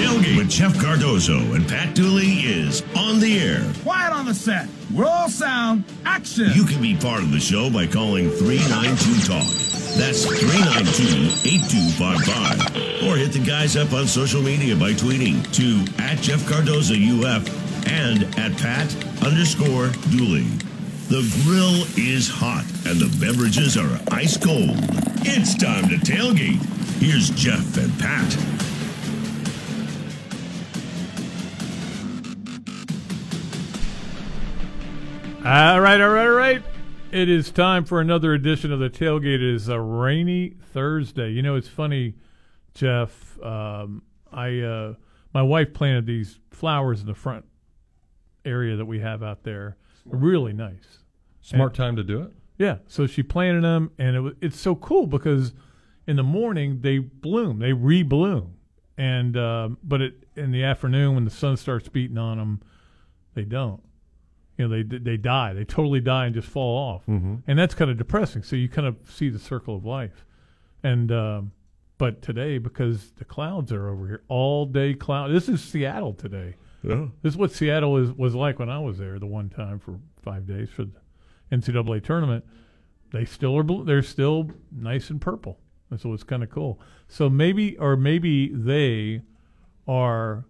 Tailgate with Jeff Cardozo and Pat Dooley is on the air. Quiet on the set. Roll sound. Action. You can be part of the show by calling 392 Talk. That's 392 8255. Or hit the guys up on social media by tweeting to at Jeff Cardozo UF and at Pat underscore Dooley. The grill is hot and the beverages are ice cold. It's time to tailgate. Here's Jeff and Pat. All right, all right, all right. It is time for another edition of the tailgate. It is a rainy Thursday. You know, it's funny, Jeff. Um, I uh, my wife planted these flowers in the front area that we have out there. Really nice. Smart time to do it. Yeah. So she planted them, and it was, it's so cool because in the morning they bloom, they rebloom, and um, but it in the afternoon when the sun starts beating on them, they don't. You know, they they die. They totally die and just fall off, Mm-hmm. and that's kind of depressing. So you kind of see the circle of life, and um, but today because the clouds are over here all day cloud. This is Seattle today. Yeah. This is what Seattle is, was like when I was there the one time for five days for the NCAA tournament. They still are. bl- They're still nice and purple. And so it's kind of cool. So maybe, or maybe they are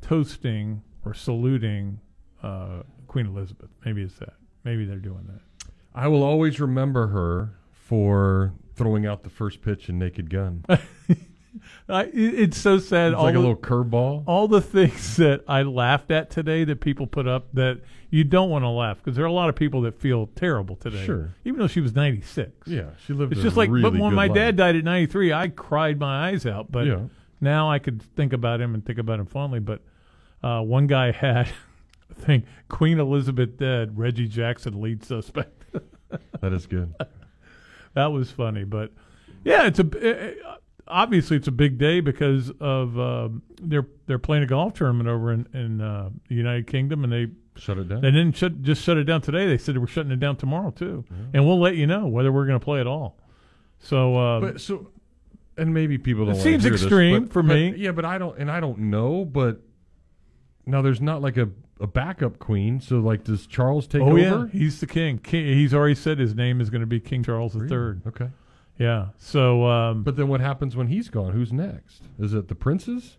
toasting or saluting uh, Queen Elizabeth. Maybe it's that. Maybe they're doing that. I will always remember her for throwing out the first pitch in Naked Gun. It's I, it- it's so sad. like a little curveball. all the things that I laughed at today that people put up that you don't want to laugh because there are a lot of people that feel terrible today. Sure. Even though she was 96. Yeah, she lived. It's a just like, really but when my life. dad died at 93, I cried my eyes out. But Yeah. now I could think about him and think about him fondly. But uh, one guy had, I think, Queen Elizabeth dead, Reggie Jackson lead suspect. that is good. that was funny. But yeah, it's a uh, obviously it's a big day because of um, they're they're playing a golf tournament over in in uh, the United Kingdom, and they Shut it down. they didn't shut, just shut it down today. They said they were shutting it down tomorrow too, and we'll let you know whether we're going to play at all. So, um, But so, and maybe people don't. It seems hear this, extreme but- for but- me. Yeah, but I don't, and I don't know. But now there's not like a, a backup queen. So like, does Charles take oh over? yeah, he's the king. king. He's already said his name is going to be King Charles III. Really? Okay. Yeah. So, um, But then what happens when he's gone? Who's next? Is it the princes?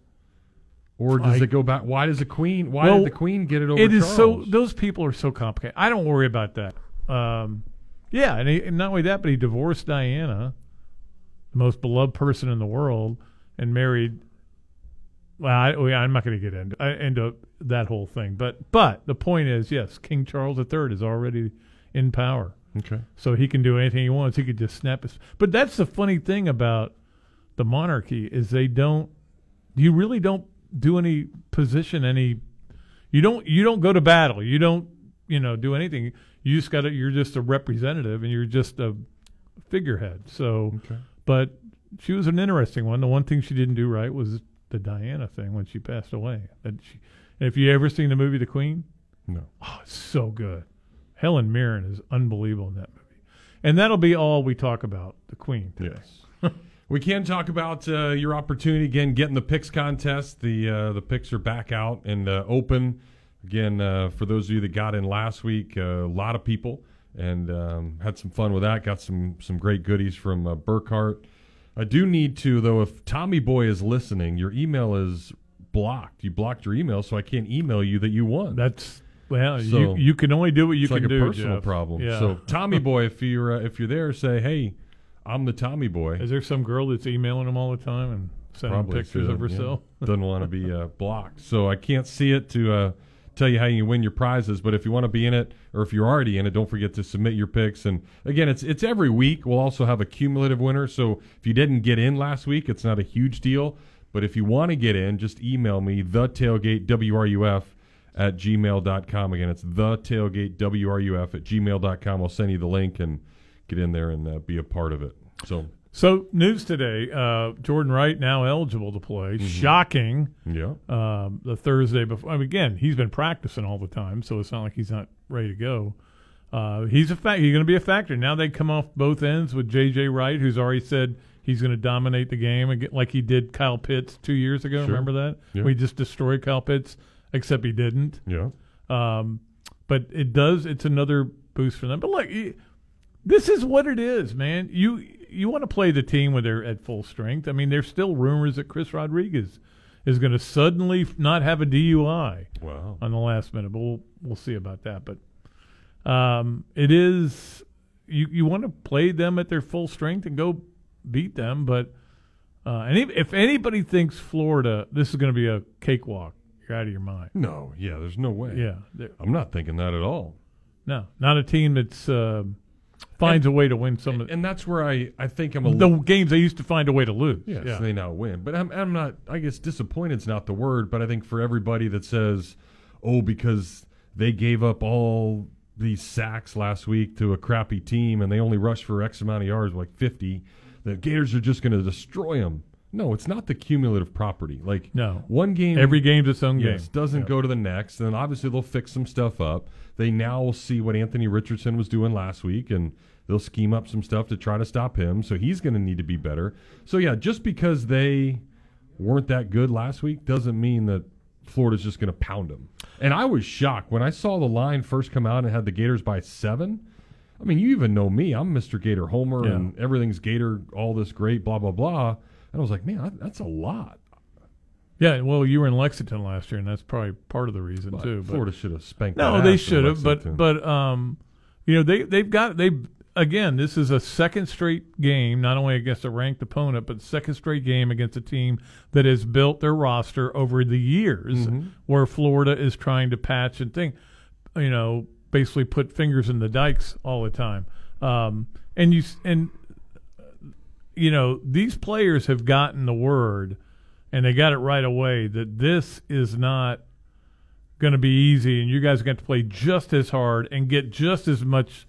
Or does I- it go back? Why does the queen? Why Well, did the queen get it over? it is so. Those people are so complicated. I don't worry about that. Um, yeah, and, he, and not only that, but he divorced Diana, the most beloved person in the world, and married. Well, I, I'm not going to get into I- into that whole thing, but but the point is, yes, King Charles III is already in power. Okay. so he can do anything he wants. He could just snap his. But that's the funny thing about the monarchy is they don't. You really don't do any position any. You don't. You don't go to battle. You don't. You know, do anything. You just got to. You're just a representative, and you're just a figurehead. So, Okay. but she was an interesting one. The one thing she didn't do right was the Diana thing when she passed away. That she, if you ever seen the movie The Queen, No. Oh, it's so good. Helen Mirren is unbelievable in that movie. And that'll be all we talk about, the Queen. Today. Yes. we can talk about uh, your opportunity again, getting the picks contest. The uh, the picks are back out and uh, open again uh, for those of you that got in last week. uh, a lot of people and um, had some fun with that. Got some some great goodies from uh, Burkhart. I do need to though. If Tommy Boy is listening, your email is blocked. You blocked your email, so I can't email you that you won. That's well, you So, you can only do what you it's can like do. a personal Jeff. problem. Yeah. So Tommy Boy, if you're uh, if you're there, say, hey, I'm the Tommy Boy. is there some girl that's emailing him all the time and sending Probably pictures should, of herself? yeah. Doesn't want to be uh, blocked. So I can't see it to uh, tell you how you win your prizes. But if you want to be in it, or if you're already in it, don't forget to submit your picks. And again, it's it's every week. We'll also have a cumulative winner. So if you didn't get in last week, it's not a huge deal. But if you want to get in, just email me the tailgate WRUF at gmail.com. Again, it's the tailgate WRUF at gmail.com. I'll send you the link and get in there and uh, be a part of it. So So news today: uh, Jordan Wright now eligible to play. Mm-hmm. Shocking. yeah, um, the Thursday before. I mean, again, he's been practicing all the time, so it's not like he's not ready to go. Uh, he's a fact. He's going to be a factor. Now they come off both ends with J.J. Wright, who's already said he's going to dominate the game again, like he did Kyle Pitts two years ago. Sure. Remember that? Yeah. We just destroyed Kyle Pitts, except he didn't. Yeah. Um, but it does. It's another boost for them. But look, this is what it is, man. You you want to play the team when they're at full strength. I mean, there's still rumors that Chris Rodriguez is going to suddenly not have a DUI Wow. on the last minute, but we'll we'll see about that. But um, it is you you want to play them at their full strength and go beat them. But uh, and if, if anybody thinks Florida, this is going to be a cakewalk, you're out of your mind. No. Yeah. There's no way. Yeah, I'm not thinking that at all. no, not a team that's uh, finds a way to win some of And that's where I, I think I'm a the games they used to find a way to lose. Yes, yeah. they now win. But I'm, I'm not, I guess disappointed's not the word, but I think for everybody that says, oh, because they gave up all these sacks last week to a crappy team and they only rushed for X amount of yards, like 50, the Gators are just going to destroy them. No, it's not the cumulative property. Like, No. one game. Every game's its own Yes, game. doesn't Yeah. go to the next. And then obviously they'll fix some stuff up. They now will see what Anthony Richardson was doing last week, and they'll scheme up some stuff to try to stop him. So he's going to need to be better. So yeah, just because they weren't that good last week doesn't mean that Florida's just going to pound them. And I was shocked when I saw the line first come out and had the Gators by seven. I mean, you even know me. I'm Mr. Gator Homer, Yeah. and everything's Gator, all this great, blah blah blah. And I was like, man, that, that's a lot. Yeah, well, you were in Lexington last year, and that's probably part of the reason But too. Florida should have spanked. no, they should have. But but um, you know they they've got they again. This is a second straight game, not only against a ranked opponent, but second straight game against a team that has built their roster over the years, Mm-hmm. where Florida is trying to patch and think, you know, basically put fingers in the dikes all the time. Um, and you and you know, these players have gotten the word and they got it right away that this is not going to be easy and you guys going to play just as hard and get just as much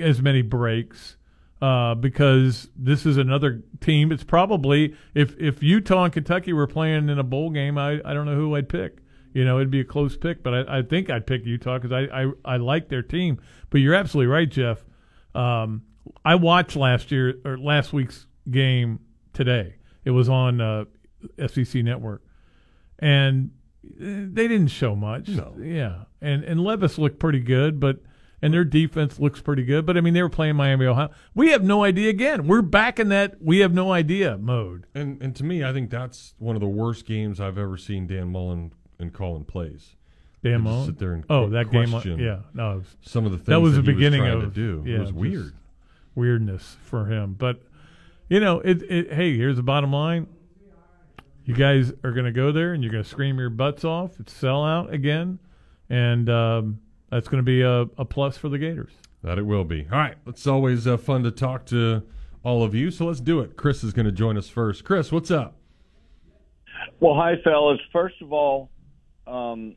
as many breaks uh, because this is another team. It's probably if if Utah and Kentucky were playing in a bowl game, I, I don't know who I'd pick. You know, it'd be a close pick, but I, I think I'd pick Utah because I, I I like their team. But you're absolutely right, Jeff. Um, I watched last year or last week's game today. It was on uh, SEC Network, and uh, they didn't show much. No. Yeah, and and Levis looked pretty good, but and their defense looks pretty good. But I mean, they were playing Miami, Ohio. We have no idea. Again, we're back in that we have no idea mode. And and to me, I think that's one of the worst games I've ever seen Dan Mullen and Colin plays. Damn, just sit there and oh, that game. Yeah, no, was Some of the things that was the he beginning trying of to do. Yeah, it was weird. weirdness for him. But you know, it, it. Hey, here's the bottom line. You guys are going to go there and you're going to scream your butts off. It's sell out again, and um, that's going to be a, a plus for the Gators. That it will be. All right, it's always uh, fun to talk to all of you. So let's do it. Chris is going to join us first. Chris, what's up? Well, hi, fellas. First of all, um,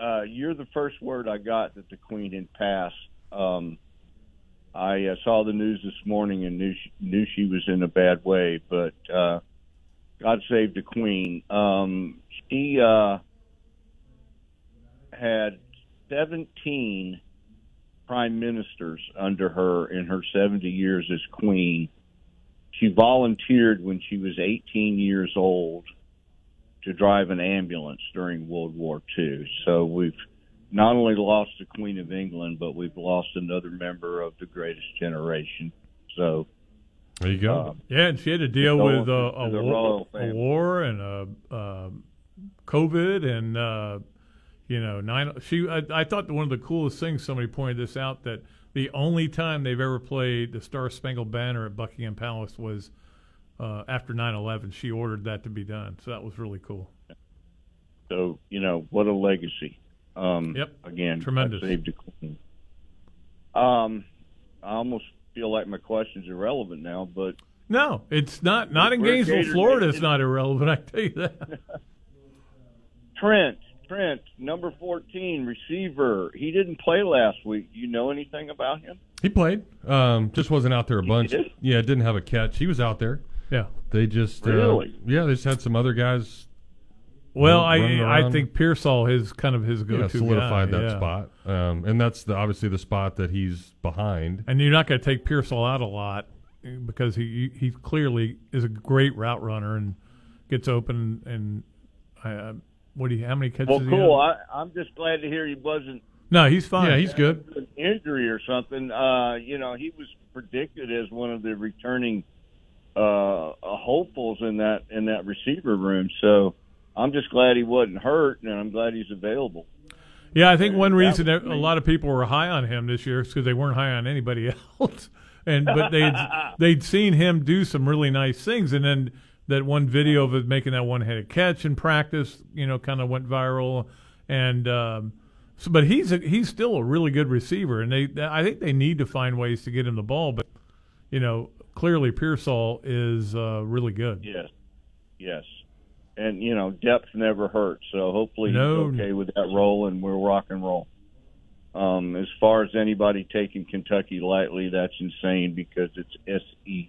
uh, you're the first word I got that the Queen had passed. Um, I uh, saw the news this morning and knew she, knew she was in a bad way, but uh, God save the Queen. Um, she uh, had 17 prime ministers under her in her 70 years as Queen. She volunteered when she was 18 years old to drive an ambulance during World War II. So we've not only lost the Queen of England, but we've lost another member of the greatest generation. So There you go. um, Yeah, and she had to deal with uh, a, war, a war and a um COVID and uh, you know nine. She I, I thought one of the coolest things somebody pointed this out that the only time they've ever played the Star Spangled Banner at Buckingham Palace was uh, after 9/11. She ordered that to be done, so that was really cool. so you know what a legacy. Um, Yep. Again, Tremendous. God save the Queen. Um, I almost feel like my question's irrelevant now, but No, it's not. Not in Gainesville, Florida. It's not irrelevant. I tell you that. Trent, Trent, number 14, receiver. He didn't play last week. Do you know anything about him? he played. Um, just wasn't out there a bunch. did? Yeah, didn't have a catch. He was out there. Yeah. They just uh, Really? yeah, they just had some other guys. Well, Run- running I I think Pearsall is kind of his Yeah, go-to solidified guy, that yeah. spot, um, and that's the obviously the spot that he's behind. And you're not going to take Pearsall out a lot because he he clearly is a great route runner and gets open and uh, what do you how many catches? Well, cool. I, I'm just glad to hear he wasn't no, he's fine. Yeah, he's good. an injury or something. Uh, you know, he was predicted as one of the returning uh, hopefuls in that in that receiver room. So I'm just glad he wasn't hurt, and I'm glad he's available. Yeah, I think one reason that a lot of people were high on him this year is because they weren't high on anybody else, and but they'd they'd seen him do some really nice things, and then that one video of it making that one-handed catch in practice, you know, kind of went viral, and um, so but he's a, he's still a really good receiver, and they I think they need to find ways to get him the ball, but you know, clearly Pearsall is uh, really good. Yes, yes, and you know, depth never hurts. So hopefully No. he's okay with that role, and we'll rock and roll. Um, as far as anybody taking Kentucky lightly, that's insane because it's SEC,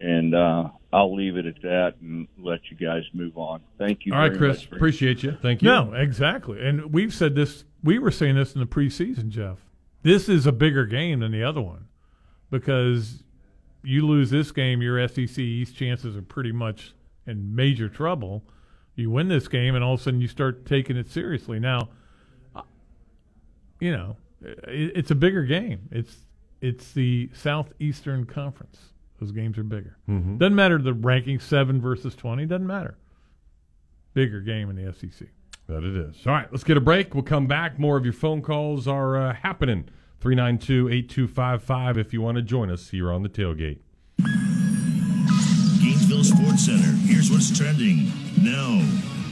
and uh, I'll leave it at that and let you guys move on. Thank you. All right, very Chris. much Appreciate you. Thank you. No, exactly. And we've said this, we were saying this in the preseason, Jeff. This is a bigger game than the other one because you lose this game, your SEC East chances are pretty much in major trouble. You win this game, and all of a sudden you start taking it seriously. Now, uh, you know, it's a bigger game. It's it's the Southeastern Conference. Those games are bigger. Mhm. Doesn't matter the ranking seven versus twenty. Doesn't matter. Bigger game in the SEC. That it is. All right, let's get a break. We'll come back. More of your phone calls are uh, happening. 392 8255 if you want to join us here on the tailgate. Gainesville Sports Center. Here's what's trending now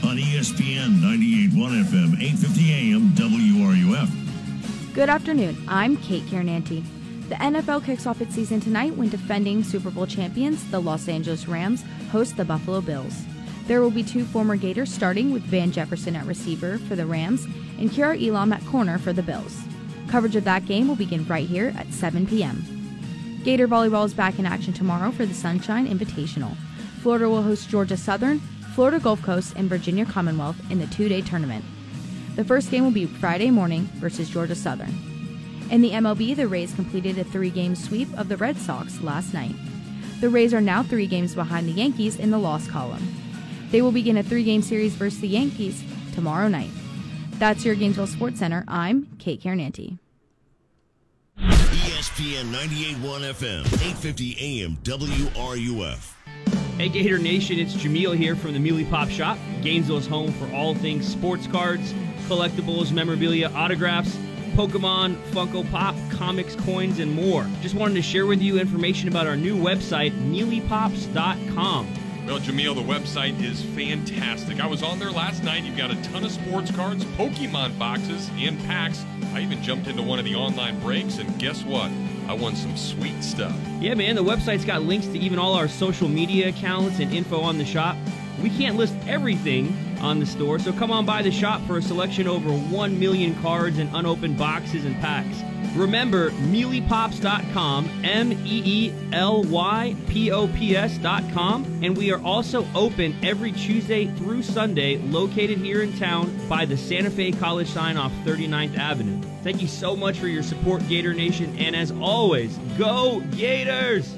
on ESPN 98.1 FM, 8:50 AM, WRUF. Good afternoon. I'm Kate Carinanti. The NFL kicks off its season tonight when defending Super Bowl champions, the Los Angeles Rams, host the Buffalo Bills. There will be two former Gators starting with Van Jefferson at receiver for the Rams and Kaiir Elam at corner for the Bills. Coverage of that game will begin right here at 7 p.m. Gator volleyball is back in action tomorrow for the Sunshine Invitational. Florida will host Georgia Southern, Florida Gulf Coast, and Virginia Commonwealth in the two day tournament. The first game will be Friday morning versus Georgia Southern. In the MLB, the Rays completed a three game sweep of the Red Sox last night. The Rays are now three games behind the Yankees in the loss column. They will begin a three game series versus the Yankees tomorrow night. That's your Gainesville Sports Center. I'm Kate Carinanti. ESPN 98.1 FM, 8:50 AM, WRUF. Hey Gator Nation, it's Jameel here from the Meely Pop Shop, Gainesville's home for all things sports cards, collectibles, memorabilia, autographs, Pokemon, Funko Pop, comics, coins, and more. Just wanted to share with you information about our new website, MeelyPops.com. Well, Jameel, the website is fantastic. I was on there last night. You've got a ton of sports cards, Pokemon boxes, and packs. I even jumped into one of the online breaks, and guess what? I won some sweet stuff. Yeah, man, the website's got links to even all our social media accounts and info on the shop. We can't list everything on the store, so come on by the shop for a selection over 1 million cards and unopened boxes and packs. Remember, meelypops.com, M E E L Y P O P S.com, and we are also open every Tuesday through Sunday, located here in town by the Santa Fe College sign off 39th Avenue. Thank you so much for your support, Gator Nation, and as always, go Gators!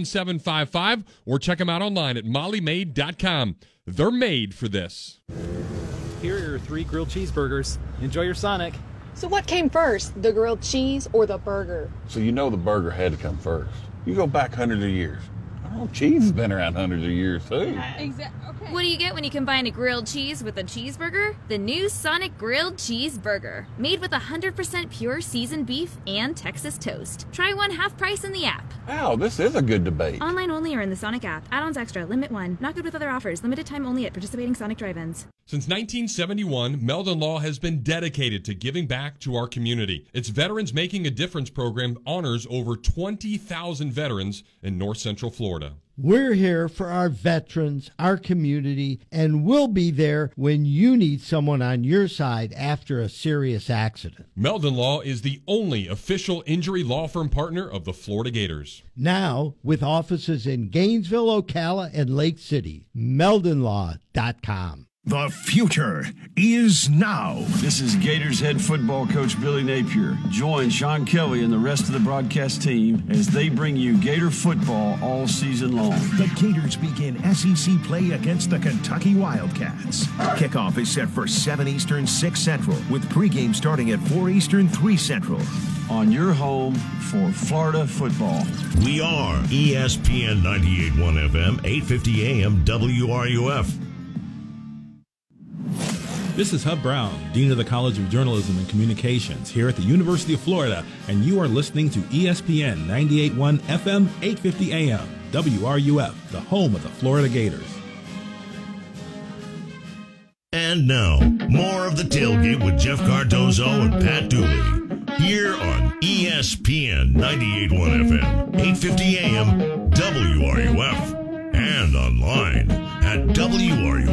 7755 or check them out online at mollymaid.com. They're made for this. Here are your three grilled cheeseburgers. Enjoy your Sonic. So what came first, the grilled cheese or the burger? So you know the burger had to come first. You go back hundreds of years. Oh, cheese has been around hundreds of years too. Exactly. What do you get when you combine a grilled cheese with a cheeseburger? The new Sonic Grilled Cheeseburger, made with 100% pure seasoned beef and Texas toast. Try one half price in the app. Wow, this is a good debate. Online only or in the Sonic app. Add-ons extra. Limit one. Not good with other offers. Limited time only at participating Sonic drive-ins. Since 1971, Meldon Law has been dedicated to giving back to our community. Its Veterans Making a Difference program honors over 20,000 veterans in North Central Florida. We're here for our veterans, our community, and we'll be there when you need someone on your side after a serious accident. Meldon Law is the only official injury law firm partner of the Florida Gators. Now, with offices in Gainesville, Ocala, and Lake City, meldonlaw.com. The future is now. This is Gators head football coach Billy Napier. Join Sean Kelly and the rest of the broadcast team as they bring you Gator football all season long. The Gators begin SEC play against the Kentucky Wildcats. Kickoff is set for 7 Eastern, 6 Central, with pregame starting at 4 Eastern, 3 Central. On your home for Florida football. We are ESPN 98.1 FM, 850 AM WRUF. This is Hub Brown, Dean of the College of Journalism and Communications here at the University of Florida, and you are listening to ESPN 98.1 FM, 850 AM, WRUF, the home of the Florida Gators. And now, more of the tailgate with Jeff Cardozo and Pat Dooley. Here on ESPN 98.1 FM, 850 AM, WRUF, and online at WRUF.com.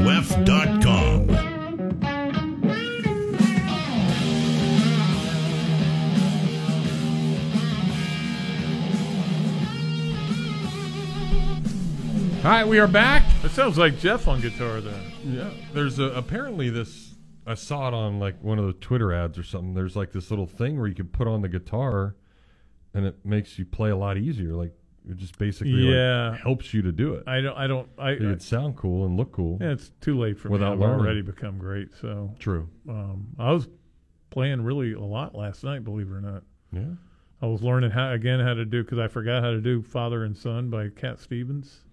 All right, we are back. It sounds like Jeff on guitar there. Yeah, there's a, apparently this. I saw it on like one of the Twitter ads or something. There's like this little thing where you can put on the guitar, and it makes you play a lot easier. Like it just basically like, Yeah. helps you to do it. I don't. I don't. I. It would sound cool and look cool. Yeah, it's too late for Without me. I've learning. already become great. So True. Um, I was playing really a lot last night. Believe it or not. Yeah. I was learning how again how to do because I forgot how to do "Father and Son" by Cat Stevens.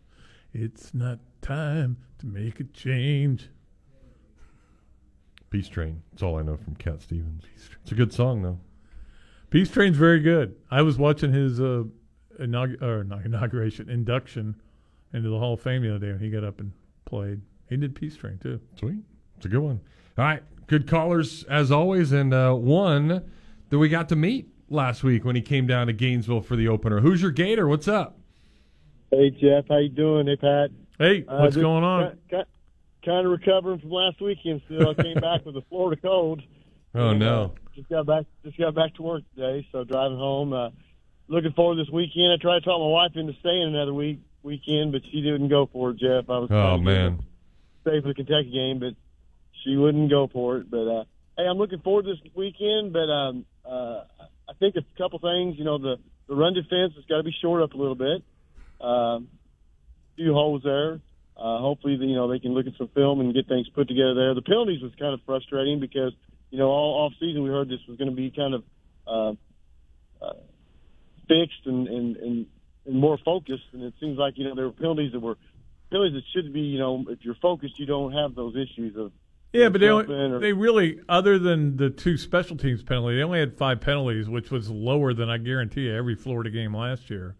It's not time to make a change. Peace Train. That's all I know from Cat Stevens. It's a good song though. Peace Train's very good. I was watching his uh, inaug- or not inauguration induction into the Hall of Fame the other day, and he got up and played. He did Peace Train too. Sweet. It's a good one. All right. Good callers as always. And uh, one that we got to meet last week when he came down to Gainesville for the opener. Who's your Gator? What's up? Hey Jeff, how you doing? Hey Pat. Hey, what's going on? Kind of recovering from last weekend. Still, I came back with a Florida cold. Oh, And, no. uh, just got back. Just got back to work today. So driving home. Uh, looking forward to this weekend. I tried to talk my wife into staying another week weekend, but she didn't go for it. Jeff, I was Oh, man. stay for the Kentucky game, but she wouldn't go for it. But uh, hey, I'm looking forward to this weekend. But um, uh, I think a couple things. You know, the the run defense has got to be shored up a little bit. Um, few holes there. Uh, hopefully, you know they can look at some film and get things put together there. The penalties was kind of frustrating because you know all off season we heard this was going to be kind of uh, fixed and, and and and more focused, and it seems like you know there were penalties that were penalties that should be you know if you're focused you don't have those issues of Yeah, but they only, or- they really, other than the two special teams penalties, they only had five penalties, which was lower than I guarantee you every Florida game last year.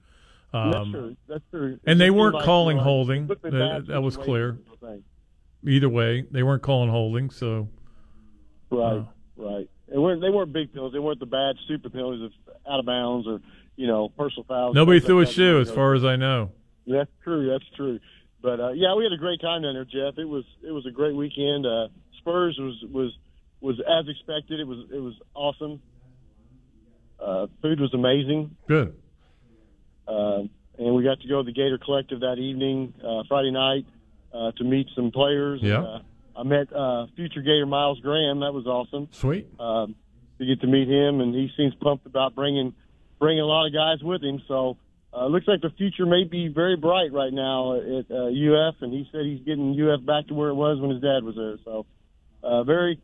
Um, that's true. That's true. And they weren't like, calling you know, holding. That, that was clear. situations, I think. Either way, they weren't calling holding. So Right, right. And weren't, they weren't big penalties. They weren't the bad, stupid penalties of out of bounds or you know personal fouls. nobody threw a shoe, as far as I know. That's true. That's true. But uh, yeah, we had a great time down there, Jeff. It was it was a great weekend. Uh, Spurs was was was as expected. It was it was awesome. Uh, food was amazing. Good. Uh, and we got to go to the Gator Collective that evening, uh, Friday night, uh, to meet some players. Yeah. Uh, I met uh, future Gator Myles Graham. That was awesome. Sweet. Um, to get to meet him, and he seems pumped about bringing bringing a lot of guys with him. So uh, looks like the future may be very bright right now at uh, UF, and he said he's getting UF back to where it was when his dad was there. So uh, very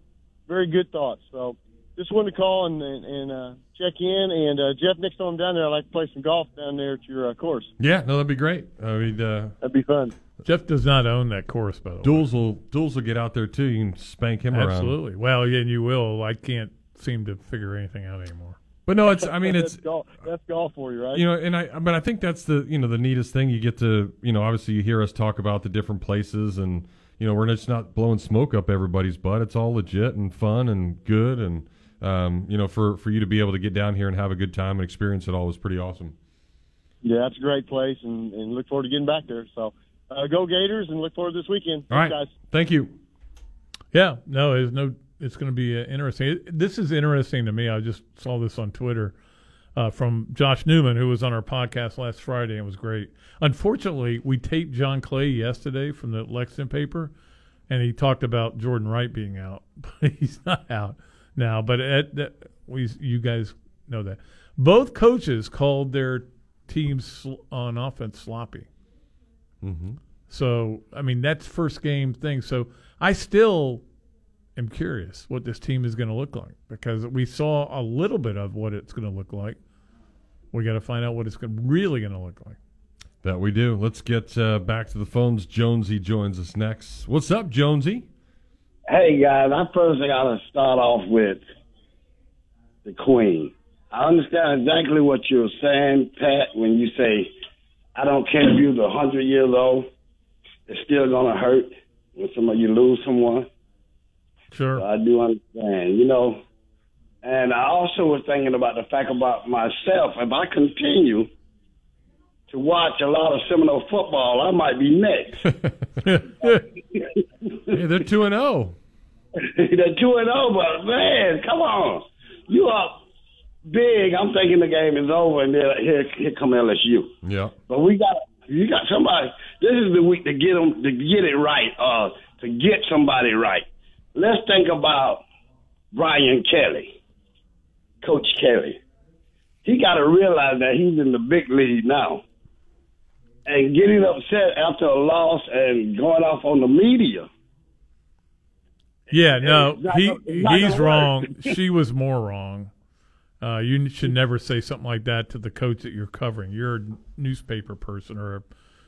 very good thoughts. So just wanted to call and and, and uh, check in. And uh, Jeff, next time I'm down there, I'd like to play some golf down there at your uh, course. Yeah, no, that'd be great. I mean, uh, That'd be fun. Jeff does not own that course, by the way. Duels will Duels will get out there too. You can spank him around. Absolutely. Well, yeah, and you will. I can't seem to figure anything out anymore. But no, it's. I mean, it's. that's golf. That's golf for you, right? You know, and I, but I think that's the, you know, the neatest thing. You get to, you know, obviously you hear us talk about the different places, and you know, we're just not blowing smoke up everybody's butt. It's all legit and fun and good, and um, you know, for for you to be able to get down here and have a good time and experience it all was pretty awesome. Yeah, it's a great place, and, and look forward to getting back there. So, uh, go Gators, and look forward to this weekend. All right, Thanks, guys. thank you. Yeah, no, it's no. It's going to be uh, interesting. This is interesting to me. I just saw this on Twitter uh, from Josh Newman, who was on our podcast last Friday and was great. Unfortunately, we taped John Clay yesterday from the Lexington paper, and he talked about Jordan Wright being out, but he's not out now. But at, that, we, you guys know that both coaches called their teams sl- on offense sloppy. Mm-hmm. So, I mean, that's first game thing. So, I still am curious what this team is going to look like because we saw a little bit of what it's going to look like. We got to find out what it's gonna, really going to look like. That we do. Let's get uh, back to the phones. Jonesy joins us next. What's up, Jonesy? Hey guys, I first got to start off with the Queen. I understand exactly what you're saying, Pat, when you say, I don't care if you're 100 years old, it's still going to hurt when some of you lose someone. Sure. So I do understand, you know. And I also was thinking about the fact about myself. If I continue to watch a lot of Seminole football, I might be next. Hey, they're two and oh. zero. They're two and zero, but man, come on, you up big. I'm thinking the game is over, and then here here come LSU. Yeah. But we got you got somebody. This is the week to get them to get it right, uh, to get somebody right. Let's think about Brian Kelly, Coach Kelly. He got to realize that he's in the big league now, and getting upset after a loss and going off on the media. Yeah, no, he he's wrong. she was more wrong. Uh, you should never say something like that to the coach that you're covering. You're a newspaper person, or a,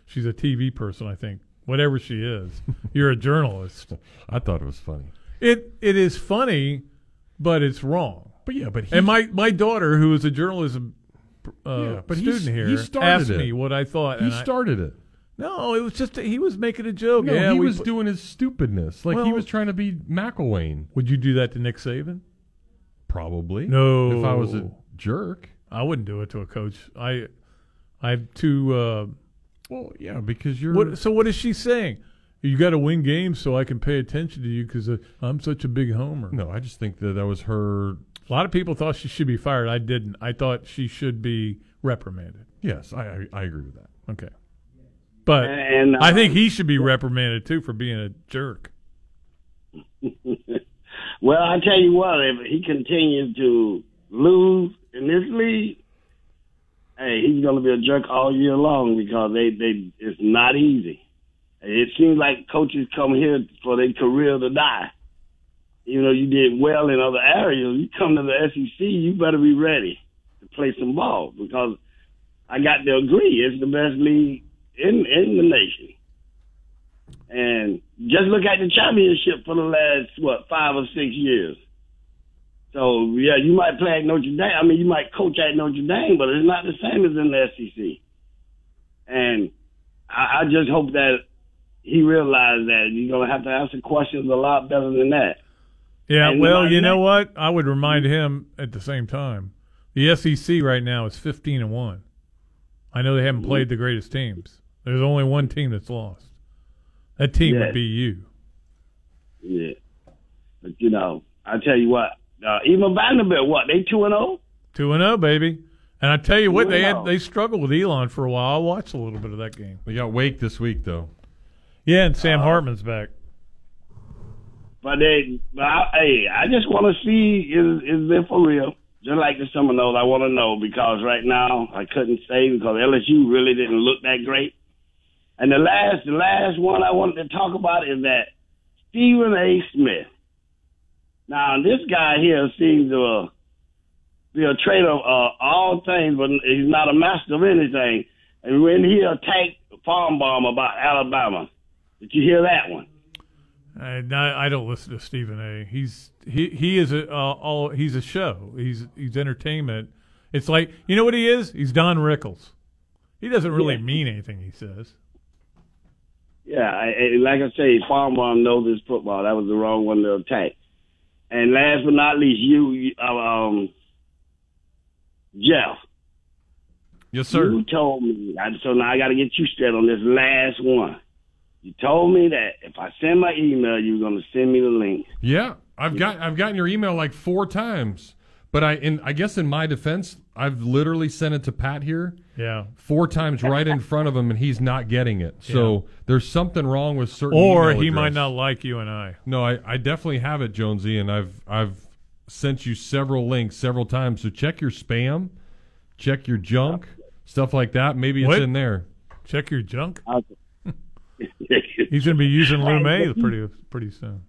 she's a TV person, I think. Whatever she is, you're a journalist. I thought it was funny. It it is funny, but it's wrong. But yeah, but he, And my my daughter, who is a journalism uh, Yeah, but student here, he started asked it. me what I thought. he and I- started it. no, it was just he was making a joke. No, yeah, he was doing his stupidness. Like he was trying to be McElwain. Would you do that to Nick Saban? Probably. No. If I was a jerk. I wouldn't do it to a coach. I I have two. Uh, Well, yeah, because you're. what, so what is she saying? You got to win games so I can pay attention to you because uh, I'm such a big homer. No, I just think that that was her. A lot of people thought she should be fired. I didn't. I thought she should be reprimanded. Yes, I I, I agree with that. Okay. But And, I think um, he should be reprimanded too for being a jerk. Well, I tell you what, if he continues to lose in this league, hey, he's to be a jerk all year long because they they it's not easy. It seems like coaches come here for their career to die. You know, you did well in other areas. You come to the SEC, you better be ready to play some ball because I got to agree, it's the best league in in the nation. And just look at the championship for the last what five or six years. So yeah, you might play at Notre Dame. I mean, you might coach at Notre Dame, but it's not the same as in the SEC. And I, I just hope that he realized that you're gonna have to answer questions a lot better than that. Yeah, And well, you know what? I would remind him at the same time. The SEC right now is 15 and 1. I know they haven't played the greatest teams. There's only one team that's lost. That team Yeah. would be you. Yeah, but you know, I tell you what, uh, even Vanderbilt, what they two and oh? zero. 2 and 0, baby. And I tell you what, they had they struggled with Elon for a while. I watched a little bit of that game. We got Wake this week though. Yeah, and Sam Uh, Hartman's back. But they, but I, hey, I just want to see is is it for real? Just like the Seminoles, I want to know because right now I couldn't say because LSU really didn't look that great. And the last, the last one I wanted to talk about is that Stephen A. Smith. Now this guy here seems to uh, be a traitor of uh, all things, but he's not a master of anything. And when he attacked Finebaum about Alabama, did you hear that one? I, I don't listen to Stephen A. He's he he is a uh, all he's a show. He's he's entertainment. It's like you know what he is. He's Don Rickles. He doesn't really Yeah. mean anything he says. Yeah, I, I- like I say, Finebaum knows his football. That was the wrong one to attack. And last but not least, you, uh, um, Jeff. Yes, sir. You told me, so now I got to get you straight on this last one. You told me that if I send my email, you were going to send me the link. Yeah, I've got I've gotten your email like four times, but I in I guess in my defense, I've literally sent it to Pat here. Yeah. four times right in front of him, and he's not getting it. So there's something wrong with certain. Or email he might not like you and I. No, I, I definitely have it, Jonesy, and I've I've sent you several links several times. So check your spam, check your junk, stuff like that. Maybe it's What? in there. Check your junk. He's going to be using Lume pretty pretty soon.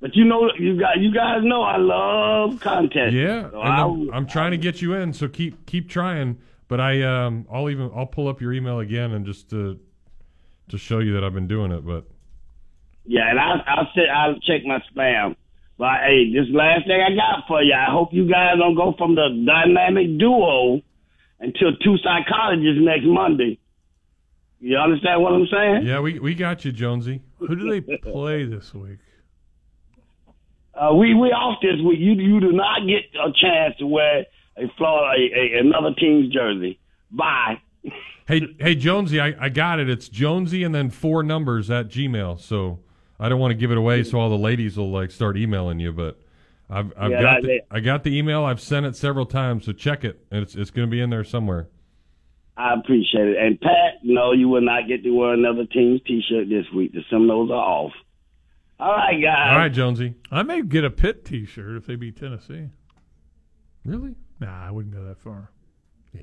But you know, you got you guys know I love contests. Yeah, So I, I'm, I'm trying to get you in, so keep keep trying. But I um I'll even I'll pull up your email again and just to to show you that I've been doing it. But yeah, and I, I'll say I'll check my spam. But hey, this last thing I got for you, I hope you guys don't go from the dynamic duo until two psychologists next Monday. You understand what I'm saying? yeah, we we got you, Jonesy. Who do they play this week? Uh, we we off this week. You you do not get a chance to wear a Florida a, a, another team's jersey. Bye. Hey, hey, Jonesy, I, I got it. It's Jonesy and then four numbers at Gmail. So I don't want to give it away, so all the ladies will like start emailing you. But I've I've Yeah, got the, I got the email. I've sent it several times, so check it. It's it's going to be in there somewhere. I appreciate it. And Pat, no, you will not get to wear another team's T-shirt this week. The Seminoles are off. All right, guys. All right, Jonesy. I may get a Pitt T-shirt if they beat Tennessee. Really? Nah, I wouldn't go that far. Yeah,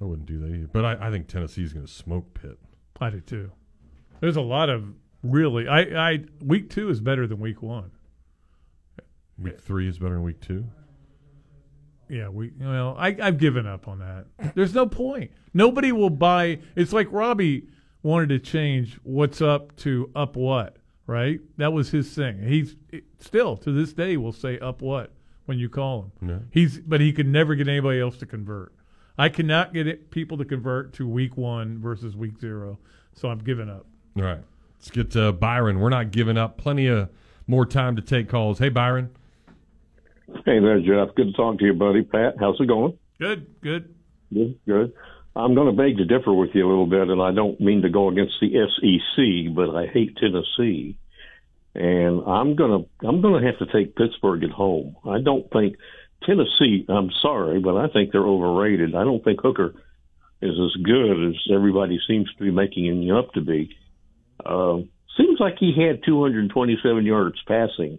I wouldn't do that either. But I, I think Tennessee's going to smoke Pitt. I do too. There's a lot of really. I, I week two is better than week one. Week three is better than week two. Yeah, we. Well, I, I've given up on that. There's no point. Nobody will buy. It's like Robbie wanted to change what's up to up what. Right? That was his thing. He's still to this day will say up what when you call him. Yeah. He's but he could never get anybody else to convert. I cannot get it, people to convert to week one versus week zero. So I'm giving up. All right, let's get to Byron. We're not giving up. Plenty of more time to take calls. Hey, Byron. Hey there, Jeff. Good to talk to you, buddy. Pat, how's it going? Good, good. Good, good. I'm going to beg to differ with you a little bit, and I don't mean to go against the SEC, but I hate Tennessee, and I'm gonna I'm gonna have to take Pittsburgh at home. I don't think Tennessee. I'm sorry, but I think they're overrated. I don't think Hooker is as good as everybody seems to be making him up to be. Uh, seems like he had 227 yards passing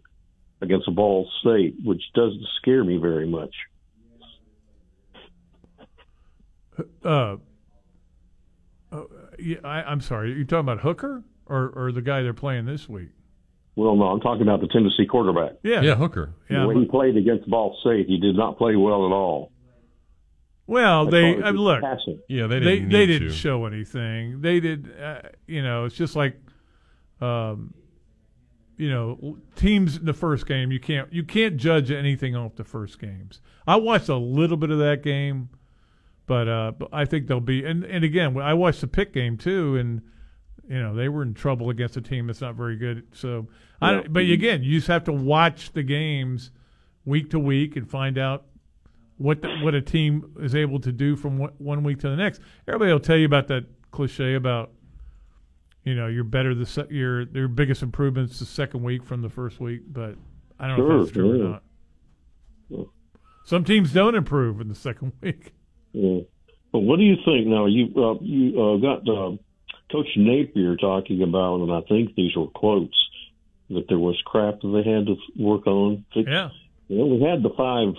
against Ball State, which doesn't scare me very much. Uh, uh yeah, I, I'm sorry. Are You talking about Hooker or or the guy they're playing this week? Well, no, I'm talking about the Tennessee quarterback. Yeah, Yeah, Hooker. Yeah, the way he played against Ball State, he did not play well at all. Well, As they I, his look. passing. Yeah, they they didn't they need didn't to. show anything. They did. Uh, you know, it's just like, um, you know, teams in the first game. You can't you can't judge anything off the first games. I watched a little bit of that game, but uh, but I think they'll be. And and again, I watched the pick game too, and you know they were in trouble against a team that's not very good. So, I don't, but again, you just have to watch the games week to week and find out what the, what a team is able to do from one, one week to the next. Everybody will tell you about that cliche about you know you're better the se- your your biggest improvements the second week from the first week, but I don't know if that's true yeah. or not. Some teams don't improve in the second week. Yeah. But what do you think now? You uh, you uh, got uh, Coach Napier talking about, and I think these were quotes that there was crap that they had to work on. Yeah. You know, we had the five.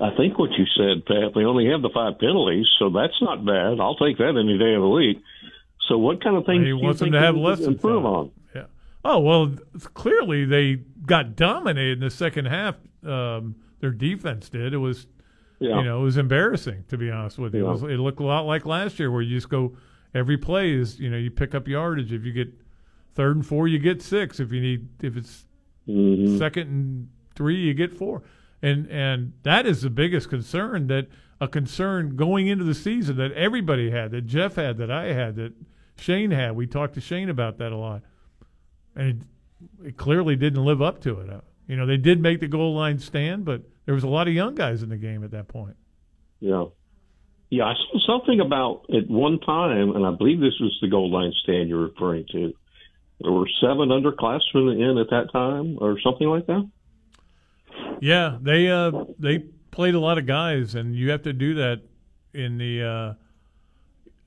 I think what you said, Pat. They only have the five penalties, so that's not bad. I'll take that any day of the week. So, what kind of things He do you wants them to have less improve on? Yeah. Oh well, clearly they got dominated in the second half. Um, their defense did. It was, Yeah. you know, it was embarrassing to be honest with you. It, was, it looked a lot like last year, where you just go every play is you know you pick up yardage. If you get third and four, you get six. If you need if it's Mm-hmm. second and three, you get four. And and that is the biggest concern that a concern going into the season that everybody had, that Jeff had, that I had, that Shane had. We talked to Shane about that a lot, and it, it clearly didn't live up to it. Uh, You know, they did make the goal line stand, but there was a lot of young guys in the game at that point. Yeah. Yeah, I saw something about at one time, and I believe this was the goal line stand you're referring to. There were seven underclassmen in at that time, or something like that. Yeah, they uh they played a lot of guys, and you have to do that in the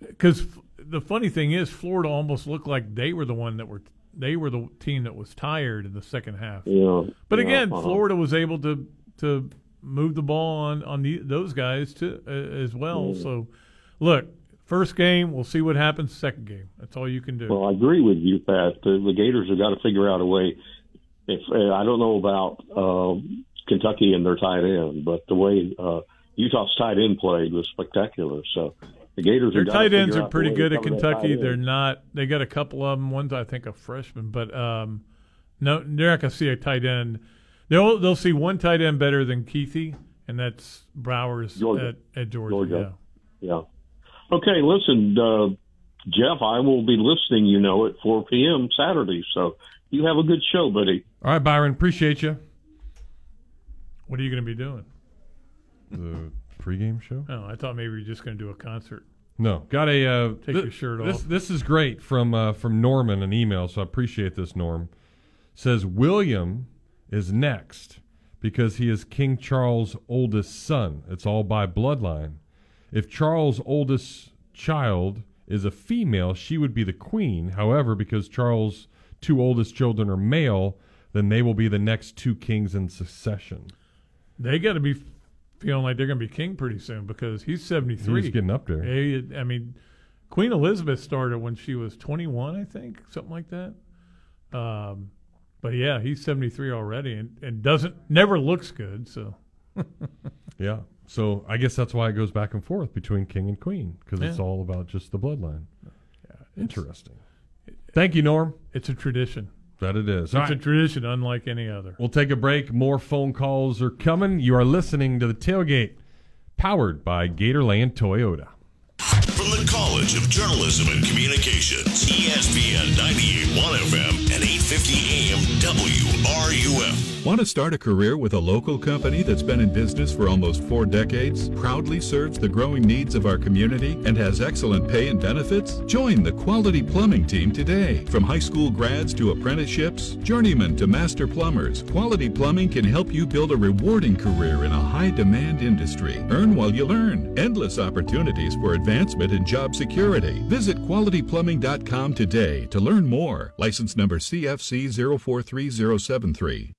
because the funny thing is, Florida almost looked like they were the one that were they were the team that was tired in the second half. Yeah. But yeah, again, uh-huh. Florida was able to to move the ball on on the, those guys too uh, as well. Mm. So, look, first game, we'll see what happens. Second game, that's all you can do. Well, I agree with you, Pat. The, the Gators have got to figure out a way. If uh, I don't know about um, Kentucky and their tight end, but the way uh, Utah's tight end played was spectacular. So the Gators Their have tight ends are pretty a way to good at Kentucky. They're not. They got a couple of them. One's I think a freshman, but um, no, they're not going to see a tight end. They'll they'll see one tight end better than Keithy, and that's Bowers Georgia. at, at Georgia. Georgia. Yeah. Okay, listen, uh, Jeff, I will be listening, you know, at 4 p.m. Saturday. So you have a good show, buddy. All right, Byron, appreciate you. What are you going to be doing? Pregame show? Oh, I thought maybe you were just going to do a concert. No, got a uh, Take thi- your shirt this, off. This is great from uh, from Norman an email, so I appreciate this. Norm says William is next because he is King Charles' oldest son. It's all by bloodline. If Charles' oldest child is a female, she would be the queen. However, because Charles' two oldest children are male, then they will be the next two kings in succession. They got to be feeling like they're going to be king pretty soon because he's seventy three. He's getting up there. He- I mean, Queen Elizabeth started when she was twenty one, I think, something like that. Um, but yeah, he's seventy three already, and, and doesn't never looks good. So Yeah. So I guess that's why it goes back and forth between king and queen because it's all about just the bloodline. Yeah, Interesting. Thank you, Norm. it's a tradition. That it is. It's All a tradition unlike any other. We'll take a break. More phone calls are coming. You are listening to the tailgate, powered by Gatorland Toyota. From the College of Journalism and Communications, ESPN 98.1 FM and 850 AM WRUF. Want to start a career with a local company that's been in business for almost four decades, proudly serves the growing needs of our community, and has excellent pay and benefits? Join the Quality Plumbing team today. From high school grads to apprenticeships, journeymen to master plumbers, Quality Plumbing can help you build a rewarding career in a high demand industry. Earn while you learn. Endless opportunities for advancement and job security. Visit qualityplumbing.com today to learn more. License number CFC 043073.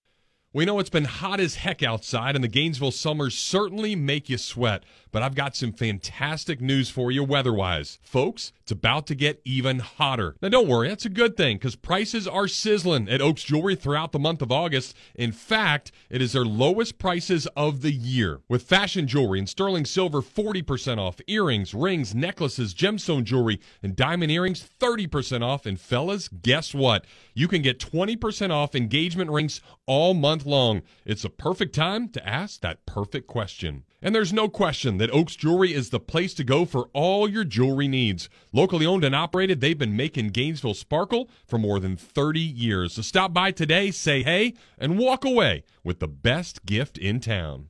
We know it's been hot as heck outside, and the Gainesville summers certainly make you sweat. But I've got some fantastic news for you weather wise. Folks, it's about to get even hotter. Now, don't worry, that's a good thing because prices are sizzling at Oaks Jewelry throughout the month of August. In fact, it is their lowest prices of the year. With fashion jewelry and sterling silver 40% off, earrings, rings, necklaces, gemstone jewelry, and diamond earrings 30% off. And fellas, guess what? You can get 20% off engagement rings all month long. It's a perfect time to ask that perfect question. And there's no question that Oaks Jewelry is the place to go for all your jewelry needs. Locally owned and operated, they've been making Gainesville sparkle for more than 30 years. So stop by today, say hey, and walk away with the best gift in town.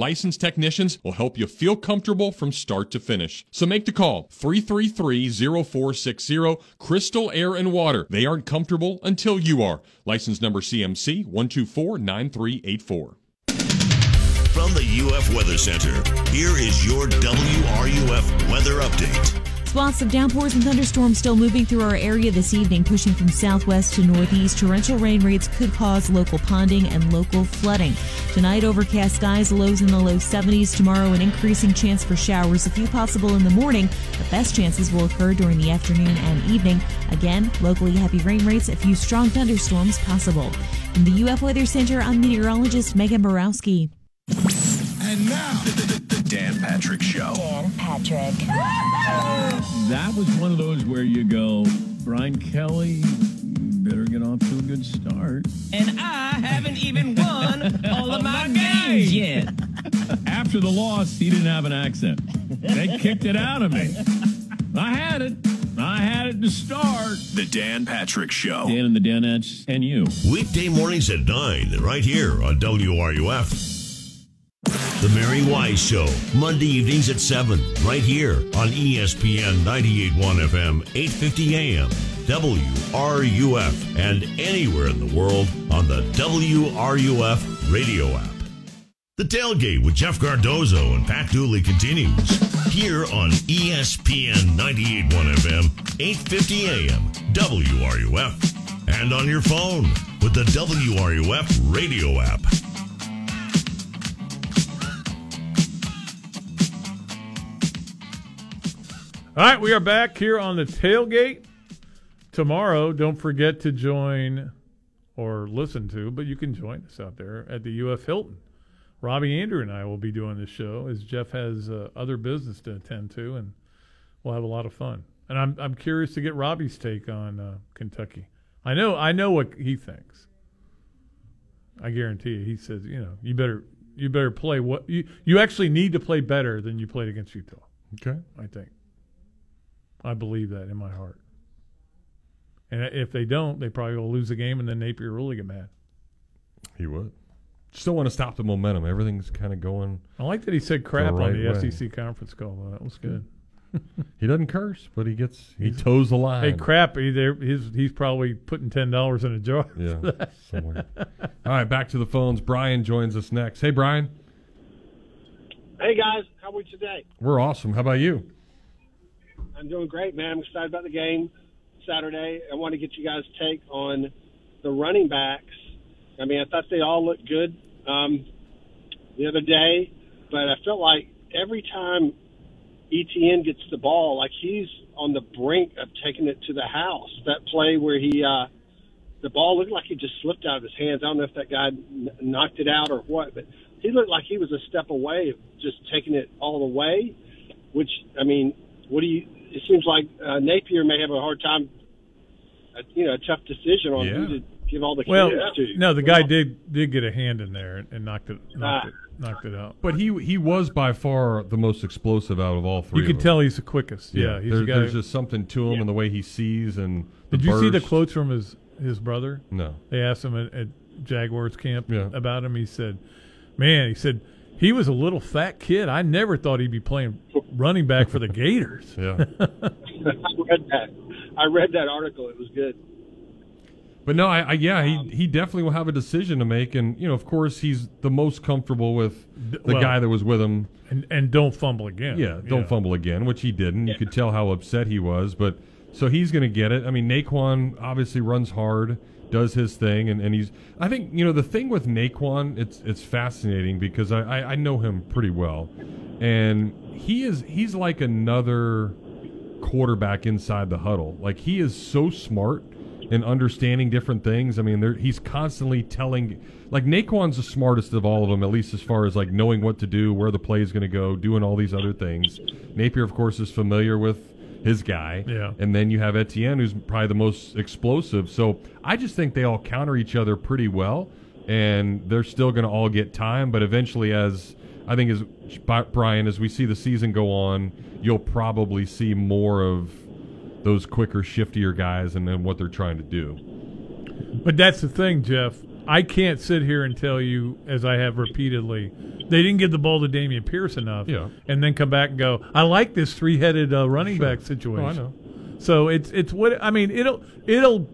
licensed technicians will help you feel comfortable from start to finish. So make the call 333-0460 Crystal Air and Water. They aren't comfortable until you are. License number CMC 1249384. From the UF Weather Center, here is your WRUF weather update. Spots of downpours and thunderstorms still moving through our area this evening, pushing from southwest to northeast. Torrential rain rates could cause local ponding and local flooding. Tonight, overcast skies, lows in the low 70s. Tomorrow, an increasing chance for showers, a few possible in the morning. The best chances will occur during the afternoon and evening. Again, locally heavy rain rates, a few strong thunderstorms possible. From the UF Weather Center, I'm meteorologist Megan Borowski. And now, Dan Patrick Show. Dan Patrick. That was one of those where you go, Brian Kelly, better get off to a good start. And I haven't even won all of my games yet. After the loss, he didn't have an accent. They kicked it out of me. I had it. I had it to start. The Dan Patrick Show. Dan and the Danettes and you. Weekday mornings at 9, right here on WRUF. The Mary Wise Show, Monday evenings at 7, right here on ESPN 98.1 FM, 850 AM, WRUF, and anywhere in the world on the WRUF radio app. The tailgate with Jeff Cardozo and Pat Dooley continues here on ESPN 98.1 FM, 850 AM, WRUF, and on your phone with the WRUF radio app. All right, we are back here on the tailgate. Tomorrow, don't forget to join or listen to, but you can join us out there at the UF Hilton. Robbie Andrew and I will be doing this show as Jeff has uh, other business to attend to, and we'll have a lot of fun. And I'm I'm curious to get Robbie's take on uh, Kentucky. I know I know what he thinks. I guarantee you, he says, you know, you better you better play what you you actually need to play better than you played against Utah. Okay, I think. I believe that in my heart. And if they don't, they probably will lose the game, and then Napier will really get mad. He would. Still want to stop the momentum. Everything's kind of going. I like that he said crap right on the way. SEC conference call. Though. That was good. He doesn't curse, but he gets he toes the line. Hey, crap! Either he's he's probably putting ten dollars in a jar. for Yeah, that. somewhere. All right, back to the phones. Brian joins us next. Hey, Brian. Hey guys, how are we today? We're awesome. How about you? I'm doing great, man. I'm excited about the game Saturday. I want to get you guys' take on the running backs. I mean, I thought they all looked good um, the other day, but I felt like every time Etienne gets the ball, like he's on the brink of taking it to the house. That play where he, uh, the ball looked like he just slipped out of his hands. I don't know if that guy n- knocked it out or what, but he looked like he was a step away of just taking it all the way. Which I mean, what do you? It seems like uh, Napier may have a hard time, uh, you know, a tough decision on who to give all the Well, credit to. no, the guy did did get a hand in there and, and knocked it knocked Ah. it knocked it out. But he he was by far the most explosive out of all three. You of can them. tell he's the quickest. Yeah, he's there- the guy- there's just something to him and the way he sees and. The Did you see the burst. quotes from his his brother? No. They asked him at, at Jaguars camp about him. He said, "Man, he said he was a little fat kid. I never thought he'd be playing running back for the Gators." Yeah. I read that. I read that article. It was good. But no, I, I yeah, he um, he definitely will have a decision to make, and you know, of course, he's the most comfortable with the well, guy that was with him. And and don't fumble again. Yeah, don't Yeah. fumble again, which he didn't. You could tell how upset he was, but so he's going to get it. I mean, Nay'Quan obviously runs hard, does his thing, and, and he's. I think you know the thing with Nay'Quan, it's it's fascinating because I, I I know him pretty well, and he is he's like another quarterback inside the huddle. Like he is so smart in understanding different things. I mean, there, he's constantly telling. Like Nay'Quan's the smartest of all of them, at least as far as like knowing what to do, where the play is going to go, doing all these other things. Napier, of course, is familiar with his guy. Yeah. And then you have Etienne, who's probably the most explosive. So I just think they all counter each other pretty well, and they're still going to all get time. But eventually, as I think as Brian, as we see the season go on, you'll probably see more of those quicker, shiftier guys and then what they're trying to do. But that's the thing, Jeff. I can't sit here and tell you, as I have repeatedly, they didn't give the ball to Dameon Pierce enough, Yeah. and then come back and go, "I like this three-headed uh, running Sure. back situation." Oh, I know. So it's it's what I mean. It'll it'll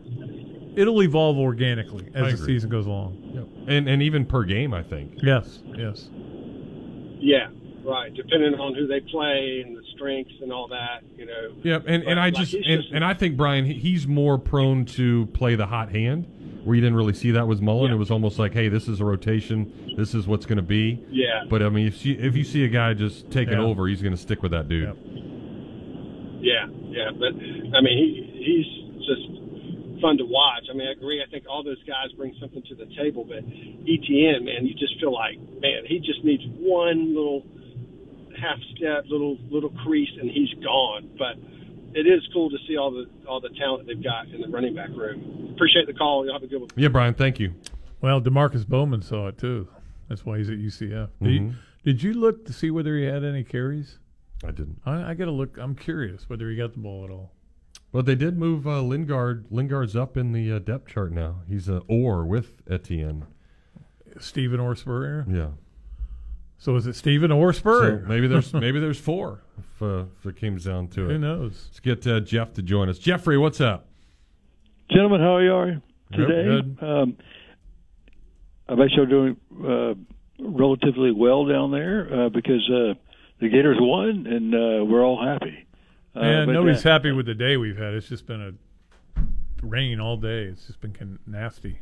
it'll evolve organically as the season goes along. Yep. And and even per game, I think. Yes, yes. Yeah, right. Depending on who they play and the strengths and all that, you know. Yeah, and, But, and I like, just and, just- and I think Brian he's more prone to play the hot hand, where you didn't really see that with Mullen. It was almost like, hey, this is a rotation. This is what's going to be. Yeah. But I mean, if you if you see a guy just taking Yeah. over, he's going to stick with that dude. Yeah, yeah, but I mean, he he's just fun to watch. I mean, I agree. I think all those guys bring something to the table, but Etienne, man, you just feel like, man, he just needs one little half step, little little crease, and he's gone. But it is cool to see all the all the talent they've got in the running back room. Appreciate the call. Y'all have a good one. Yeah, Brian, thank you. Well, Demarkcus Bowman saw it too. That's why he's at UCF. Did, you, Mhm. did you look to see whether he had any carries? I didn't. I, I got to look. I'm curious whether he got the ball at all. But they did move uh, Lingard. Lingard's up in the uh, depth chart now. He's a or with Etienne. Stephen or Spurrier. Yeah. So is it Stephen or Spurrier? So maybe there's maybe there's four if, uh, if it comes down to it. Who knows? Let's get uh, Jeff to join us. Jeffrey, what's up? Gentlemen, how are you Yep, today? good. Um, I bet you're doing uh, relatively well down there uh, because uh, the Gators won and uh, we're all happy. Uh, and nobody's uh, happy with the day we've had. It's just been a rain all day. It's just been kin- nasty.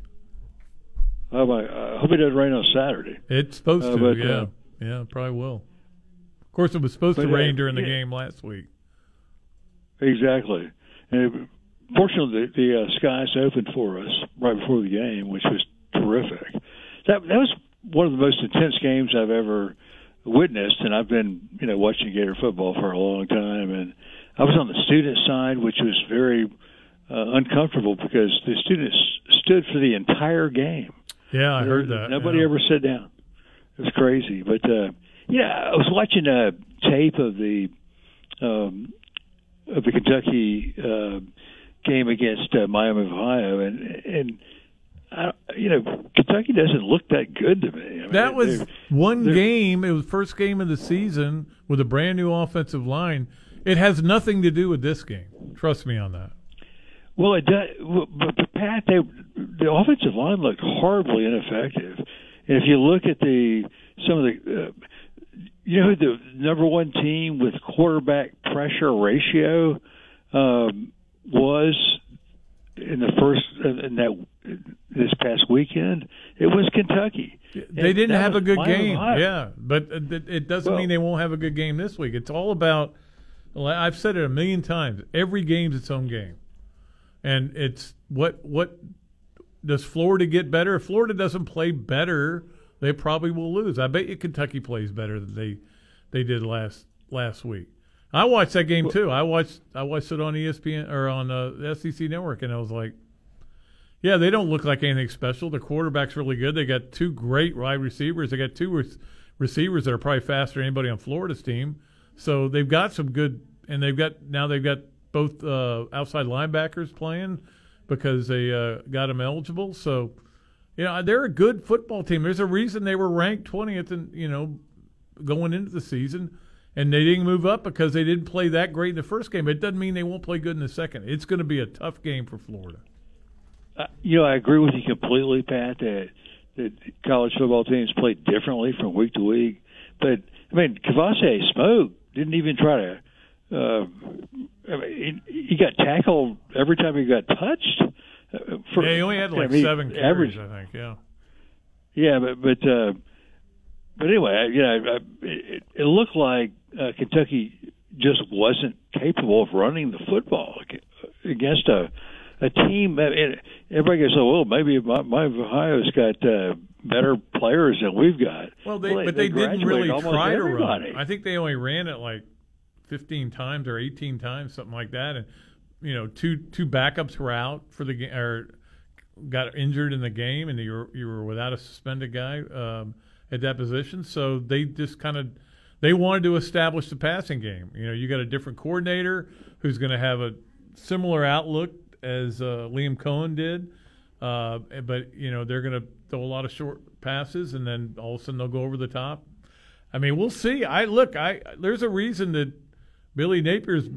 oh my, I hope it doesn't rain on Saturday. It's supposed Uh, to, but, yeah, uh, yeah, it probably will. Of course, it was supposed to But, uh, rain during the yeah. game last week. Exactly. And fortunately, the, the uh, skies opened for us right before the game, which was terrific. That that was one of the most intense games I've ever witnessed, and I've been you know watching Gator football for a long time. And I was on the student side, which was very uh, uncomfortable because the students stood for the entire game. Yeah, I heard that. Nobody yeah. ever sat down. It was crazy. But uh yeah, I was watching a tape of the um of the Kentucky uh, game against uh, Miami of Ohio and and I, you know Kentucky doesn't look that good to me. I mean, That was they're- one they're- game. It was first game of the season with a brand new offensive line. It has nothing to do with this game. Trust me on that. Well, it does, but, but Pat, they, the offensive line looked horribly ineffective. And if you look at the some of the, uh, you know, the number one team with quarterback pressure ratio um, was in the first in that this past weekend. It was Kentucky. They And didn't have a good game. Ohio. Yeah, but it doesn't Well- mean they won't have a good game this week. It's all about. well, I've said it a million times. Every game's its own game, and it's what what does Florida get better? If Florida doesn't play better, they probably will lose. I bet you Kentucky plays better than they they did last last week. I watched that game too. I watched I watched it on ESPN or on uh, the SEC network, and I was like, yeah, they don't look like anything special. The quarterback's really good. They got two great wide receivers. They got two re- receivers that are probably faster than anybody on Florida's team. So they've got some good, and they've got now they've got both uh, outside linebackers playing because they uh, got them eligible. So you know they're a good football team. There's a reason they were ranked 20th, and you know going into the season, and they didn't move up because they didn't play that great in the first game. It doesn't mean they won't play good in the second. It's going to be a tough game for Florida. Uh, you know, I agree with you completely, Pat. That that college football teams play differently from week to week. But I mean, Kavosiey Smoke didn't even try to. Uh, I mean, he, he got tackled every time he got touched. Uh, for, yeah, he only had like I mean, seven carries, average. I think. Yeah. Yeah, but but uh, but anyway, you know, it, it looked like uh, Kentucky just wasn't capable of running the football ag- against a a team. Everybody goes, "Oh, well, maybe my, my Ohio's got uh, better players than we've got." Well, they, but they, didn't really try to everybody. run. I think they only ran it like 15 times or 18 times, something like that. And you know, two two backups were out for the game or got injured in the game, and you were you were without a suspended guy um, at that position. So they just kind of they wanted to establish the passing game. You know, you got a different coordinator who's going to have a similar outlook as uh, Liam Coen did. Uh, but you know they're going to throw a lot of short passes, and then all of a sudden they'll go over the top. I mean, we'll see. I look. I there's a reason that Billy Napier's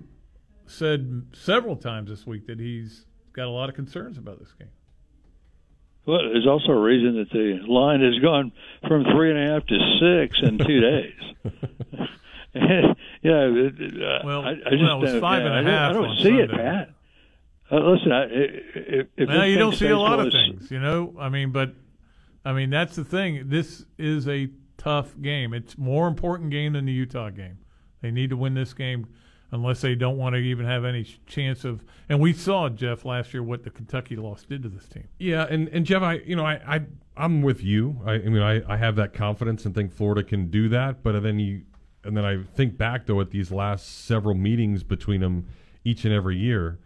said several times this week that he's got a lot of concerns about this game. Well, there's also a reason that the line has gone from three and a half to six in two days. yeah, it, it, uh, Well, I, I just well, it was five yeah, and a I don't- I don't on see it, Sunday. Pat. Uh, listen, I, if, if Well, you don't see a lot of things, you know. I mean, but I mean that's the thing. This is a tough game. It's more important game than the Utah game. They need to win this game unless they don't want to even have any chance of. And we saw Jeff last year what the Kentucky loss did to this team. Yeah, and, and Jeff, I you know I, I I'm with you. I, I mean I, I have that confidence and think Florida can do that. But then you and then I think back though at these last several meetings between them each and every year,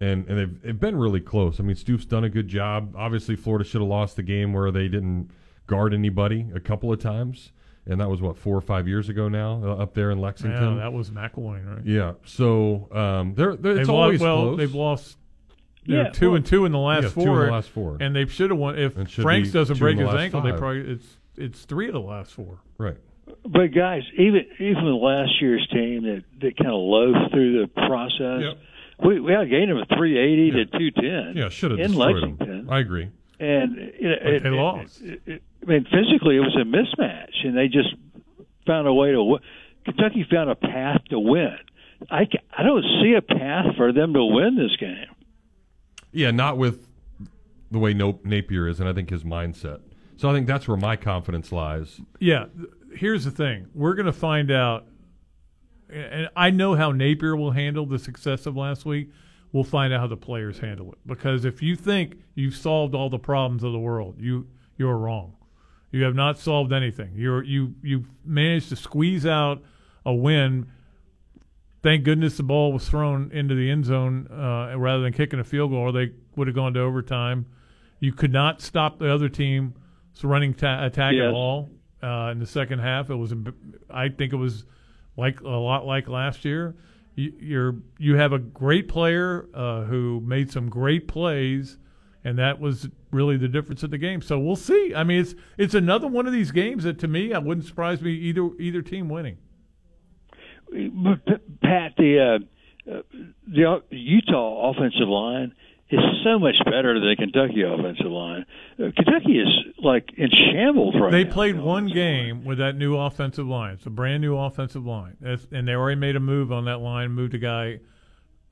and and they've, they've been really close. I mean Stoops done a good job. Obviously Florida should have lost the game where they didn't guard anybody a couple of times, and that was what four or five years ago now uh, up there in Lexington. Yeah, that was McElwain, right? Yeah. So um, they're, they're it's They've always well, close. they've lost. They're Yeah, two well- and two in the last Yeah, two four. in the last four. and they should have won. If Franks doesn't break his last ankle, they probably it's it's three of the last four. Right. But guys, even even last year's team that that kind of loafed through the process, we we outgained them at three eighty to two ten. Yeah, should have in Lexington. them. I agree. and you know, But it, they it- lost. it- it- I mean, physically, it was a mismatch, and they just found a way to. win. Kentucky found a path to win. I, I don't see a path for them to win this game. Yeah, not with the way no- Napier is, and I think his mindset. So I think that's where my confidence lies. Yeah, here's the thing: we're going to find out, and I know how Napier will handle the success of last week. We'll find out how the players handle it. Because if you think you've solved all the problems of the world, you you're wrong. You have not solved anything. You're you you managed to squeeze out a win. Thank goodness the ball was thrown into the end zone uh, rather than kicking a field goal, or they would have gone to overtime. You could not stop the other team's running ta- attack Yes. at all uh, in the second half. It was, I think, it was like a lot like last year. You, you're you have a great player uh, who made some great plays, and that was really the difference in the game. So we'll see. I mean, it's it's another one of these games that to me, I wouldn't surprise me either either team winning. Pat, the uh, uh, the Utah offensive line is so much better than the Kentucky offensive line. Uh, Kentucky is like in shambles right they now. They played one game with that new offensive line. It's a brand new offensive line, That's, and they already made a move on that line, moved a guy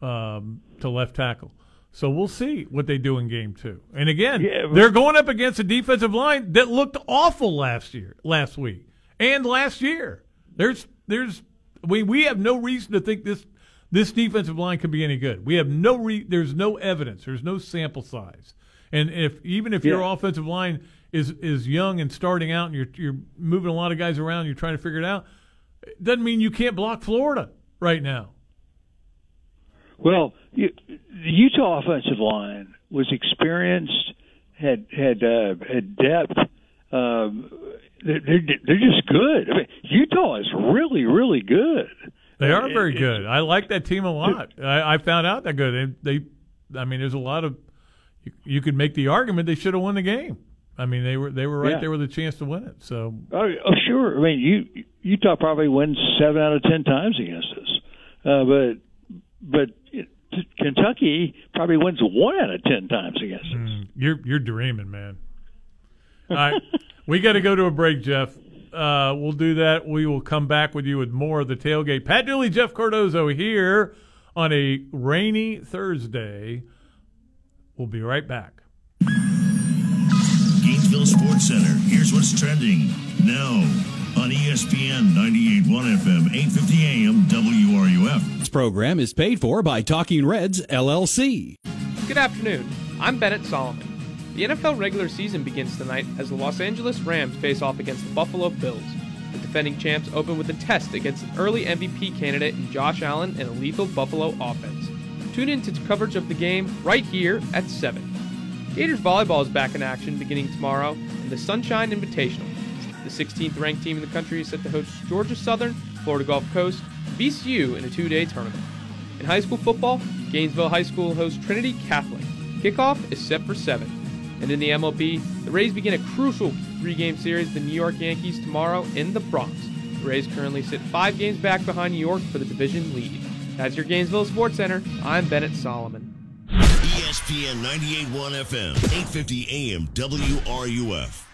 um, to left tackle. So we'll see what they do in game two. And again, Yeah, they're going up against a defensive line that looked awful last year, last week, and last year. There's there's we we have no reason to think this this defensive line could be any good. We have no re, there's no evidence. There's no sample size. And if even if your offensive line is is young and starting out and you're you're moving a lot of guys around, you're trying to figure it out, it doesn't mean you can't block Florida right now. Well, the Utah offensive line was experienced, had had uh, had depth. Um, they're, they're they're just good. I mean, Utah is really really good. They are very good. I like that team a lot. I, I found out they're good. They, I mean, there's a lot of. You, you could make the argument they should have won the game. I mean, they were they were right Yeah. there with a chance to win it. So Oh, oh, sure. I mean, you Utah probably wins seven out of ten times against us, uh, but but it, Kentucky probably wins one out of ten times against us. mm, you're you're dreaming, man. All right, we got to go to a break, Jeff. Uh, we'll do that. We will come back with you with more of the tailgate. Pat Dooley, Jeff Cardozo here on a rainy Thursday. We'll be right back. Gainesville Sports Center. Here's what's trending now on ESPN 98.1 FM, 8:50 AM, WRUF. Program is paid for by Talking Reds LLC. Good afternoon. I'm Bennett Solomon. The NFL regular season begins tonight as the Los Angeles Rams face off against the Buffalo Bills. The defending champs open with a test against an early MVP candidate in Josh Allen and a lethal Buffalo offense. Tune in to coverage of the game right here at 7. Gators volleyball is back in action beginning tomorrow in the Sunshine Invitational. The 16th ranked team in the country is set to host Georgia Southern, Florida Gulf Coast, VCU in a two day tournament. In high school football, Gainesville High School hosts Trinity Catholic. Kickoff is set for 7. And in the MLB, the Rays begin a crucial three game series the New York Yankees tomorrow in the Bronx. The Rays currently sit five games back behind New York for the division lead. That's your Gainesville Sports Center. I'm Bennett Solomon. ESPN 98.1 FM, 8:50 AM, WRUF.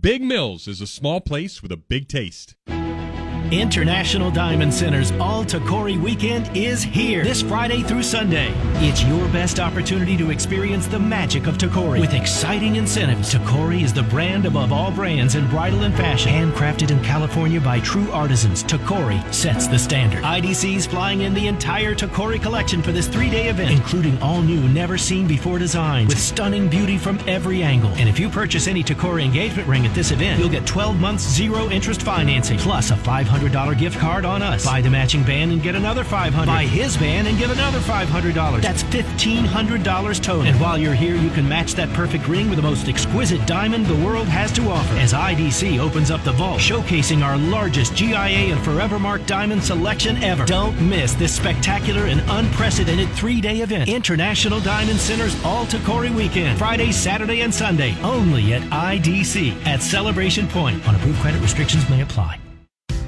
Big Mills is a small place with a big taste. International Diamond Center's All Tacori weekend is here this Friday through Sunday. It's your best opportunity to experience the magic of Tacori with exciting incentives. Tacori is the brand above all brands in bridal and fashion. Handcrafted in California by true artisans, Tacori sets the standard. IDC's flying in the entire Tacori collection for this three day event, including all new, never seen before designs with stunning beauty from every angle. And if you purchase any Tacori engagement ring at this event, you'll get 12 months zero interest financing plus a 500 $500 gift card on us. Buy the matching band and get another 500. Buy his band and give another $500 That's $1,500 total. And while you're here, you can match that perfect ring with the most exquisite diamond the world has to offer. As IDC opens up the vault, showcasing our largest GIA and Forever Mark diamond selection ever. Don't miss this spectacular and unprecedented three-day event. International Diamond Center's All Tacori Weekend. Friday, Saturday, and Sunday. Only at IDC at Celebration Point. On approved credit restrictions may apply.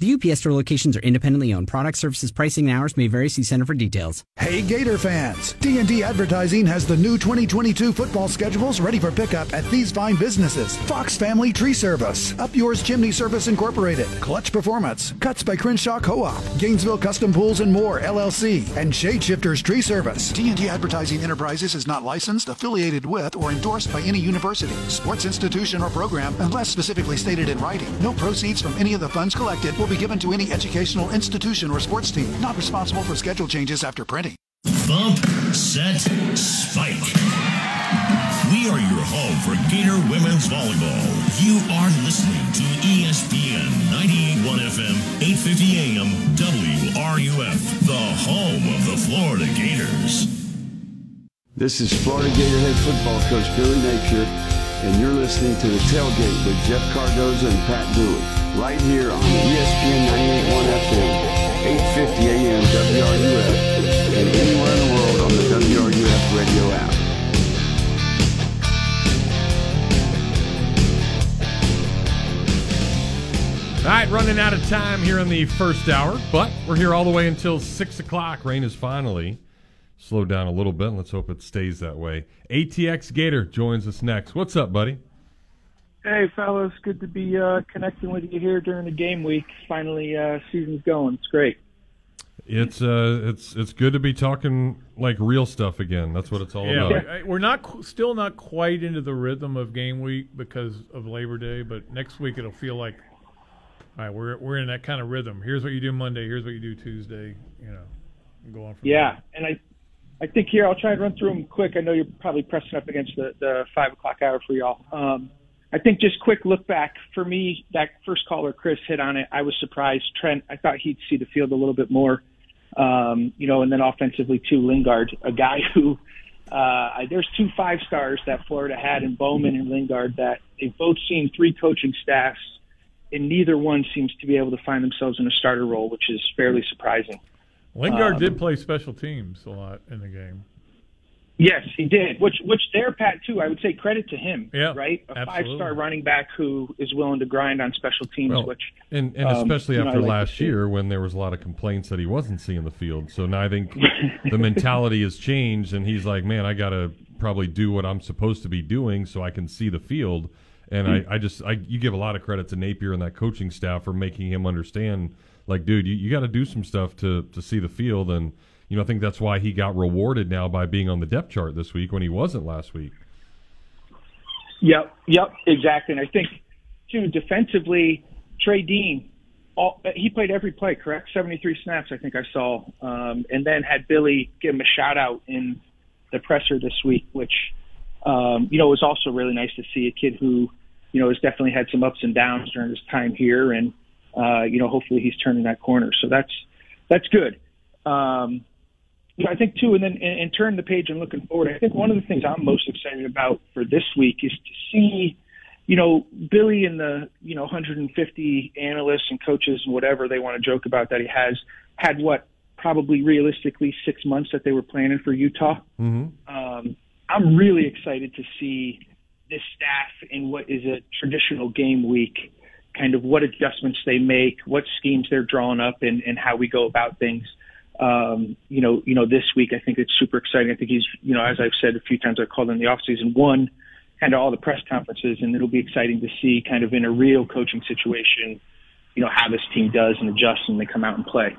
The UPS store locations are independently owned. Product services, pricing, and hours may vary. See Center for details. Hey Gator fans! D&D Advertising has the new 2022 football schedules ready for pickup at these fine businesses. Fox Family Tree Service, Up Yours Chimney Service Incorporated, Clutch Performance, Cuts by Crenshaw Co-op, Gainesville Custom Pools and More LLC, and Shade Shifters Tree Service. D&D Advertising Enterprises is not licensed, affiliated with, or endorsed by any university, sports institution, or program unless specifically stated in writing. No proceeds from any of the funds collected will be given to any educational institution or sports team. Not responsible for schedule changes after printing. Bump, set, spike. We are your home for Gator Women's Volleyball. You are listening to ESPN 98.1 FM, 8:50 AM, WRUF, the home of the Florida Gators. This is Florida Gator head football coach Billy Napier, and you're listening to the tailgate with Jeff Cardozo and Pat Dooley, right here on ESPN 98.1 FM, 8:50 AM WRUF, and anywhere in the world on the WRUF radio app. All right, running out of time here in the first hour, but we're here all the way until 6 o'clock. Rain is finally slowed down a little bit. Let's hope it stays that way. ATX Gator joins us next. What's up, buddy? Hey, fellas, good to be uh, connecting with you here during the game week. Finally, uh, season's going. It's great. It's uh, it's it's good to be talking like real stuff again. That's what it's all Yeah, about. I- we're not still not quite into the rhythm of game week because of Labor Day, but next week it'll feel like, all right, we're we're in that kind of rhythm. Here's what you do Monday. Here's what you do Tuesday. You know, and go on from Yeah, and I, I think here I'll try and run through them quick. I know you're probably pressing up against the, the five o'clock hour for y'all. Um, I think just quick look back for me. That first caller, Chris, hit on it. I was surprised. Trent, I thought he'd see the field a little bit more. Um, you know, and then offensively too, Lingard, a guy who uh, there's two five stars that Florida had in Bowman and Lingard that they've both seen three coaching staffs, and neither one seems to be able to find themselves in a starter role, which is fairly surprising. Lingard Um, did play special teams a lot in the game. Yes, he did. Which which there, Pat, too. I would say credit to him. Yeah, right. A five star running back who is willing to grind on special teams. Well, which and and um, especially after like last year when there was a lot of complaints that he wasn't seeing the field. So now I think the mentality has changed, and he's like, man, I got to probably do what I'm supposed to be doing so I can see the field. And I, I just I you give a lot of credit to Napier and that coaching staff for making him understand, like, dude, you, you got to do some stuff to to see the field, and you know I think that's why he got rewarded now by being on the depth chart this week when he wasn't last week. Yep, yep, exactly. And I think too defensively, Trey Dean, all, he played every play, correct? Seventy three snaps, I think I saw, um, and then had Billy give him a shout out in the presser this week, which um, you know was also really nice to see a kid who you know has definitely had some ups and downs during his time here, and uh, you know hopefully he's turning that corner. So that's that's good. Um, you know, I think too, and then and, and turn the page and looking forward. I think one of the things I'm most excited about for this week is to see, you know, Billy and the you know 150 analysts and coaches and whatever they want to joke about that he has had what probably realistically six months that they were planning for Utah. Mm-hmm. Um, I'm really excited to see this staff in what is a traditional game week, kind of what adjustments they make, what schemes they're drawing up, and, and how we go about things. Um, you know, you know, this week I think it's super exciting. I think he's, you know, as I've said a few times, I called in the off season one, kind of all the press conferences, and it'll be exciting to see kind of in a real coaching situation, you know, how this team does and adjusts when they come out and play.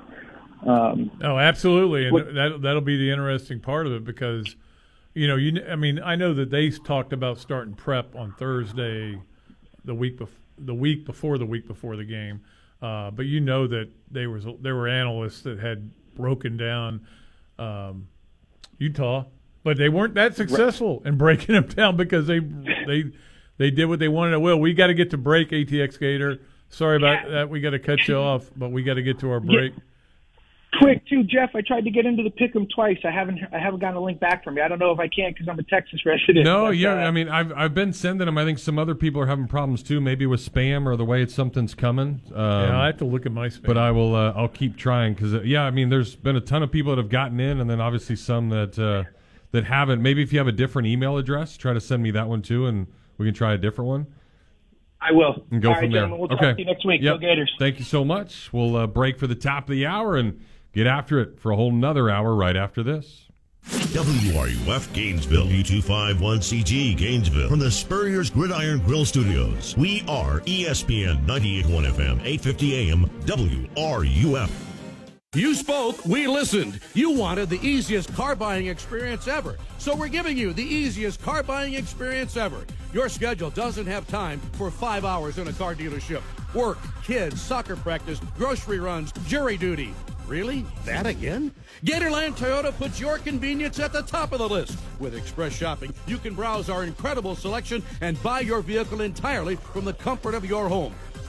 Um, Oh, absolutely, and What- that that'll be the interesting part of it because, you know, you I mean, I know that they talked about starting prep on Thursday, the week bef- the week before the week before the game, uh, but you know that there was there were analysts that had broken down um, Utah, but they weren't that successful in breaking them down because they they they did what they wanted to. Will we got to get to break ATX Gator? Sorry about that. We got to cut you off, but we got to get to our break. Quick too, Jeff. I tried to get into the pick'em twice. I haven't I haven't gotten a link back from you. I don't know if I can because I'm a Texas resident. No, but, yeah, uh, I mean, I've I've been sending them. I think some other people are having problems too, maybe with spam or the way it's, something's coming. Um, yeah, I have to look at my spam. but I will. Uh, I'll keep trying because uh, yeah, I mean, there's been a ton of people that have gotten in, and then obviously some that uh, that haven't. Maybe if you have a different email address, try to send me that one too, and we can try a different one I will. and go All from right, there. gentlemen, we'll okay. talk to you next week. Yep. Go Gators. Thank you so much. We'll uh, break for the top of the hour and get after it for a whole nother hour right after this. WRUF Gainesville, U251CG Gainesville, from the Spurrier's Gridiron Grill Studios. We are ESPN 98.1 FM, 850 AM, WRUF. You spoke, we listened. You wanted the easiest car buying experience ever. So we're giving you the easiest car buying experience ever. Your schedule doesn't have time for five hours in a car dealership. Work, kids, soccer practice, grocery runs, jury duty. Really? That again? Gatorland Toyota puts your convenience at the top of the list. With Express Shopping, you can browse our incredible selection and buy your vehicle entirely from the comfort of your home.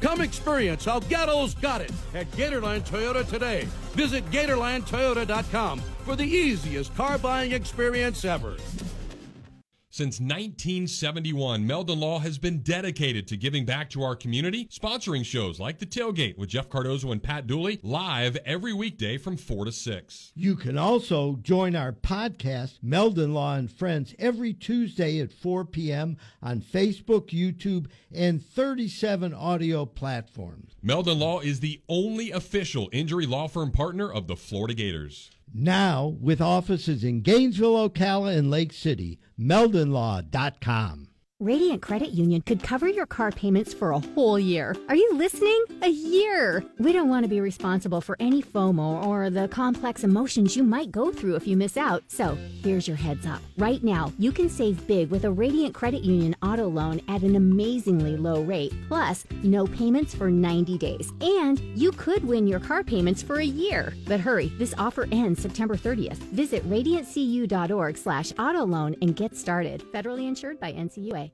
Come experience how Gatto's got it at Gatorland Toyota today. Visit GatorlandToyota.com for the easiest car buying experience ever. Since 1971, Meldon Law has been dedicated to giving back to our community, sponsoring shows like The Tailgate with Jeff Cardozo and Pat Dooley, live every weekday from 4 to 6. You can also join our podcast, Meldon Law and Friends, every Tuesday at 4 p.m. on Facebook, YouTube, and 37 audio platforms. Meldon Law is the only official injury law firm partner of the Florida Gators. Now, with offices in Gainesville, Ocala, and Lake City, meldonlaw.com. Radiant Credit Union could cover your car payments for a whole year. Are you listening? A year! We don't want to be responsible for any FOMO or the complex emotions you might go through if you miss out. So, here's your heads up. Right now, you can save big with a Radiant Credit Union auto loan at an amazingly low rate, plus no payments for 90 days. And you could win your car payments for a year. But hurry, this offer ends September 30th. Visit radiantcu.org slash auto loan and get started. Federally insured by NCUA.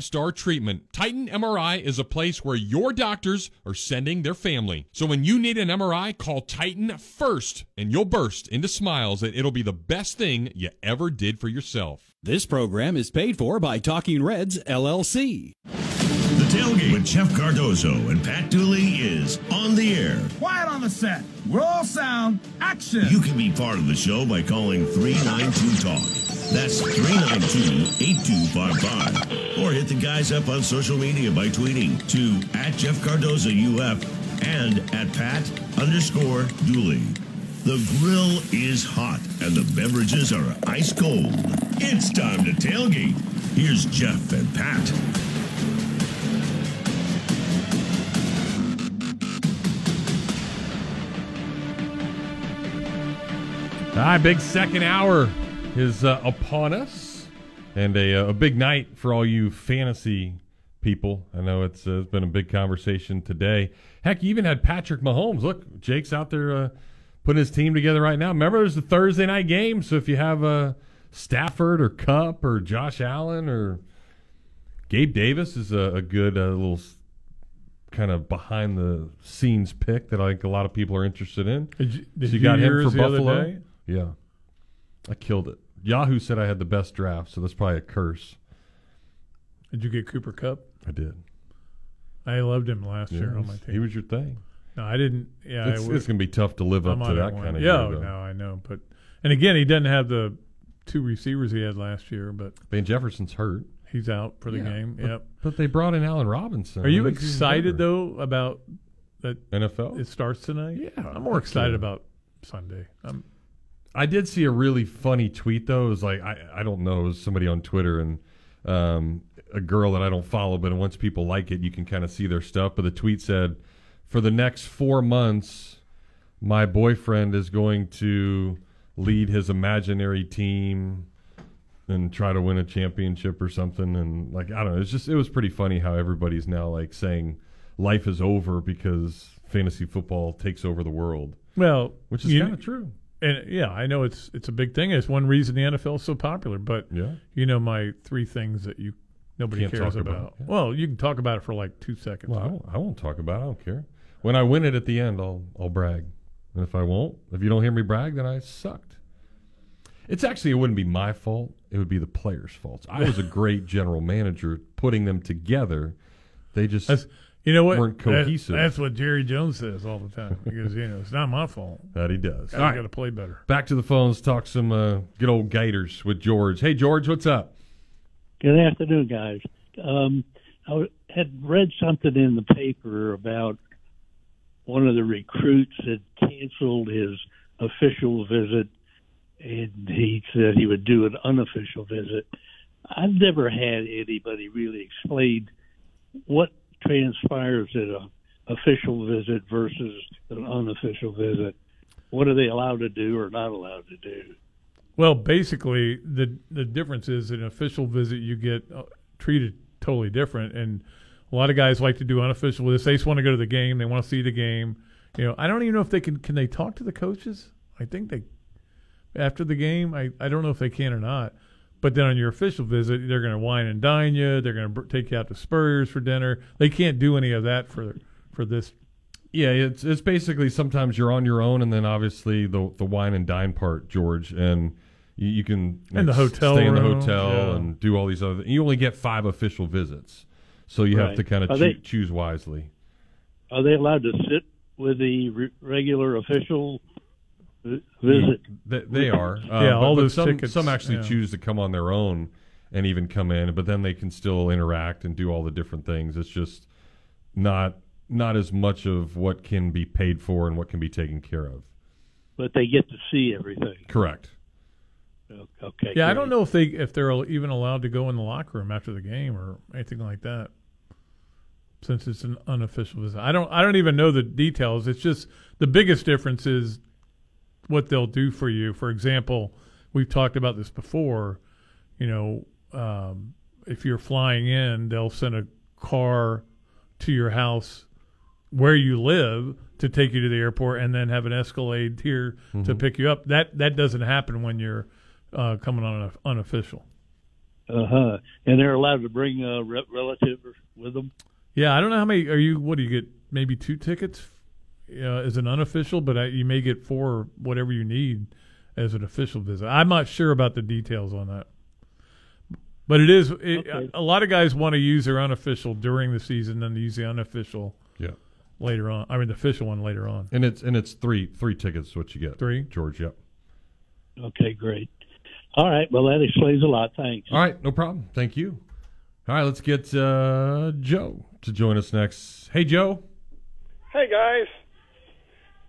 star treatment. Titan MRI is a place where your doctors are sending their family. So when you need an MRI, call Titan first and you'll burst into smiles that it'll be the best thing you ever did for yourself. This program is paid for by Talking Reds, LLC. Tailgate with Jeff Cardozo and Pat Dooley is on the air. Quiet on the set. Roll sound. Action. You can be part of the show by calling 392 Talk. That's 392-8255. Or hit the guys up on social media by tweeting to at Jeff Cardozo UF and at Pat underscore Dooley. The grill is hot and the beverages are ice cold. It's time to tailgate. Here's Jeff and Pat. All right, big second hour is uh, upon us, and a, uh, a big night for all you fantasy people. I know it's, uh, it's been a big conversation today. Heck, you even had Patrick Mahomes. Look, Jake's out there uh, putting his team together right now. Remember, there's a Thursday night game, so if you have uh, Stafford or Kupp or Josh Allen or Gabe Davis is a, a good uh, little kind of behind the scenes pick that I think a lot of people are interested in. Did you- did so you you got him for the Buffalo. Day? Yeah, I killed it. Yahoo said I had the best draft, so that's probably a curse. Did you get Cooper Kupp? I did. I loved him last year on my team. he was your thing. No, I didn't. Yeah, It's- it's gonna be tough to live I up to that won. kinda Yeah, year, though. no, I know, but and again, he doesn't have the two receivers he had last year, but Van Jefferson's hurt. He's out for the Yeah, game. but- yep. but they brought in Allen Robinson. Are you That makes it even excited though about that NFL? It starts tonight. Yeah, I'm more excited yeah. about Sunday. I'm, I did see a really funny tweet though. It was like I, I don't know, it was somebody on Twitter and um, a girl that I don't follow, but once people like it, you can kind of see their stuff. But the tweet said, "For the next four months, my boyfriend is going to lead his imaginary team and try to win a championship or something." And like I don't know, it's just it was pretty funny how everybody's now like saying life is over because fantasy football takes over the world. well, which is kind of true. And yeah, I know it's it's a big thing. It's one reason the NFL is so popular. But Yeah. you know my three things that you nobody Can't cares about, about. yeah. Well, you can talk about it for like two seconds. Well, I won't, I won't talk about it. I don't care. When I win it at the end, I'll I'll brag. And if I won't, if you don't hear me brag, then I sucked. It's actually it wouldn't be my fault. It would be the players' fault. I was a great general manager putting them together. They just That's, you know what? weren't That- cohesive. that's what Jerry Jones says all the time. Because you know it's not my fault. that he does. Guys All right. got to play better. Back to the phones. Talk some uh, good old Gators with George. Hey George, what's up? Good afternoon, guys. Um, I w- had read something in the paper about one of the recruits had canceled his official visit and he said he would do an unofficial visit. I've never had anybody really explain what transpires at a official visit versus an unofficial visit. What are they allowed to do or not allowed to do? Well, basically, the the difference is an official visit you get uh, treated totally different, and a lot of guys like to do unofficial visits. They just want to go to the game. They want to see the game. You know, I don't even know if they can. Can they talk to the coaches? I think they after the game. I I don't know if they can or not. But then on your official visit, they're going to wine and dine you. They're going to take you out to Spurrier's for dinner. They can't do any of that for for this. Yeah, it's it's basically sometimes you're on your own, and then obviously the the wine and dine part, George, and you, you can In the hotel stay in the hotel yeah. and do all these other. Things. You only get five official visits, so you have to kind of Are choo- choose wisely. Are they allowed to sit with the re- regular official vi- visit? They, they are. Uh, Yeah, but- all but those some, tickets, Some actually yeah. choose to come on their own and even come in, but then they can still interact and do all the different things. It's just not not as much of what can be paid for and what can be taken care of. But they get to see everything. Correct. Okay. Yeah, I don't know if they if they're even allowed to go in the locker room after the game or anything like that. Since it's an unofficial visit, I don't I don't even know the details. It's just the biggest difference is what they'll do for you. For example, we've talked about this before. You know, um, if you're flying in, they'll send a car to your house where you live to take you to the airport, and then have an Escalade here to Mm-hmm. Mhm. pick you up. That that doesn't happen when you're uh, coming on an unofficial. Uh huh. And they're allowed to bring a re- relative with them. Yeah, I don't know how many are you. What do you get? Maybe two tickets uh, as an unofficial, but I, you may get four whatever you need as an official visit. I'm not sure about the details on that, but it is. It, Okay. A lot of guys want to use their unofficial during the season, then use the unofficial. Yeah. Later on, I mean the official one later on. And it's and it's three three tickets what you get. Three? George. Yep. Okay, great. All right. Well, that explains a lot. Thanks. All right, no problem. Thank you. All right, let's get uh, Joe to join us next. Hey, Joe. Hey guys,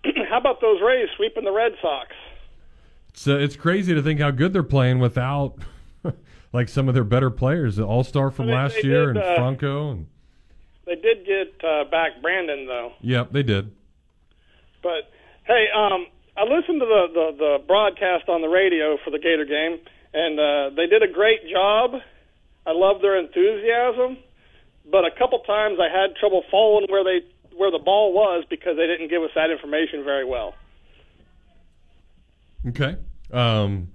how about those Rays sweeping the Red Sox? It's uh, it's crazy to think how good they're playing without like some of their better players. The All Star from last they year did, and uh, Franco and They did get uh, back Brandon though, yep, they did. but hey, um, I listened to the, the the broadcast on the radio for the Gator game, and uh, they did a great job. I love their enthusiasm, but a couple times I had trouble following where they where the ball was because they didn't give us that information very well. Okay. Um,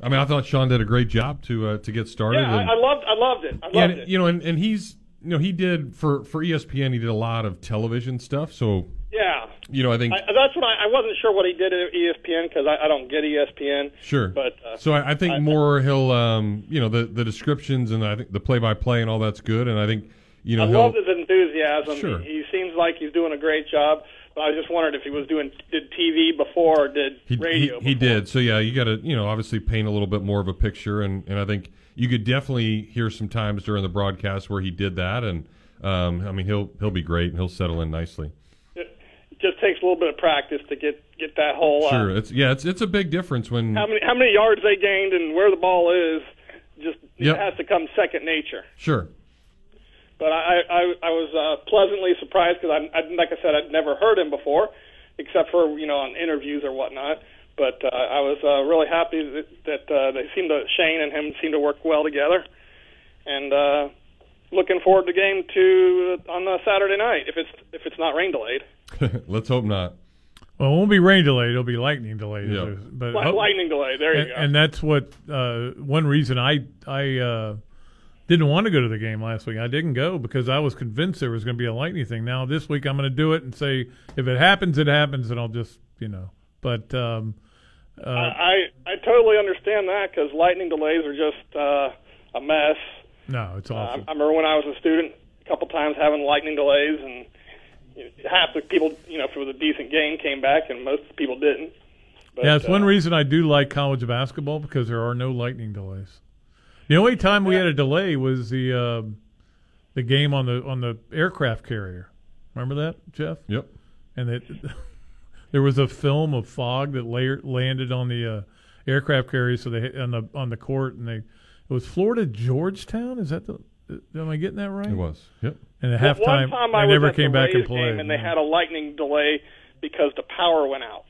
I mean, I thought Sean did a great job to uh, to get started. Yeah, and- I, I loved I loved it. I loved yeah, it. you know, and, and he's you know he did for for ESPN. He did a lot of television stuff. So Yeah. you know, I think I, that's what I, I wasn't sure what he did at ESPN because I, I don't get ESPN. Sure. But uh, so I, I think more he'll, um, you know, the the descriptions and I think the play by play and all that's good. And I think, you know, I he'll, his enthusiasm. Sure. He, like he's doing a great job. But I just wondered if he was doing did TV before or did he, radio. he, he did. So yeah, you got to, you know, obviously paint a little bit more of a picture. And and I think you could definitely hear some times during the broadcast where he did that. And um, I mean, he'll he'll be great and he'll settle in nicely. It just takes a little bit of practice to get get that whole. Uh, Sure. It's yeah, it's it's a big difference when How many how many yards they gained and where the ball is, just Yep. it has to come second nature. sure. But I I, I was uh, pleasantly surprised because I, I like I said I'd never heard him before, except for you know on interviews or whatnot. But uh, I was uh, really happy that, that uh, they seemed to Shane and him seemed to work well together, and uh, looking forward to game two on uh, Saturday night if it's if it's not rain delayed. Let's hope not. Well, it won't be rain delayed; it'll be lightning delayed. Yeah. But Li- lightning delay. There you and, go. and that's what uh, one reason I I uh, didn't want to go to the game last week. I didn't go because I was convinced there was going to be a lightning thing. Now this week I'm going to do it and say if it happens, it happens, and I'll just you know. But um, uh, I I totally understand that because lightning delays are just uh, a mess. no, it's Uh, I, awful. I remember when I was a student, a couple times having lightning delays, and half the people, you know, if it was a decent game, came back, and most people didn't. But, yeah, it's one uh, reason I do like college basketball because there are no lightning delays. The only time we had a delay was the uh, the game on the on the aircraft carrier. Remember that, Jeff? Yep. And it, there was a film of fog that layer, landed on the uh, aircraft carrier, So they on the on the court, and they it was Florida Georgetown. Is that the? Am I getting that right? It was. Yep. And at Well, halftime, one time they I never came the back and Rays played. and they had a lightning delay because the power went out.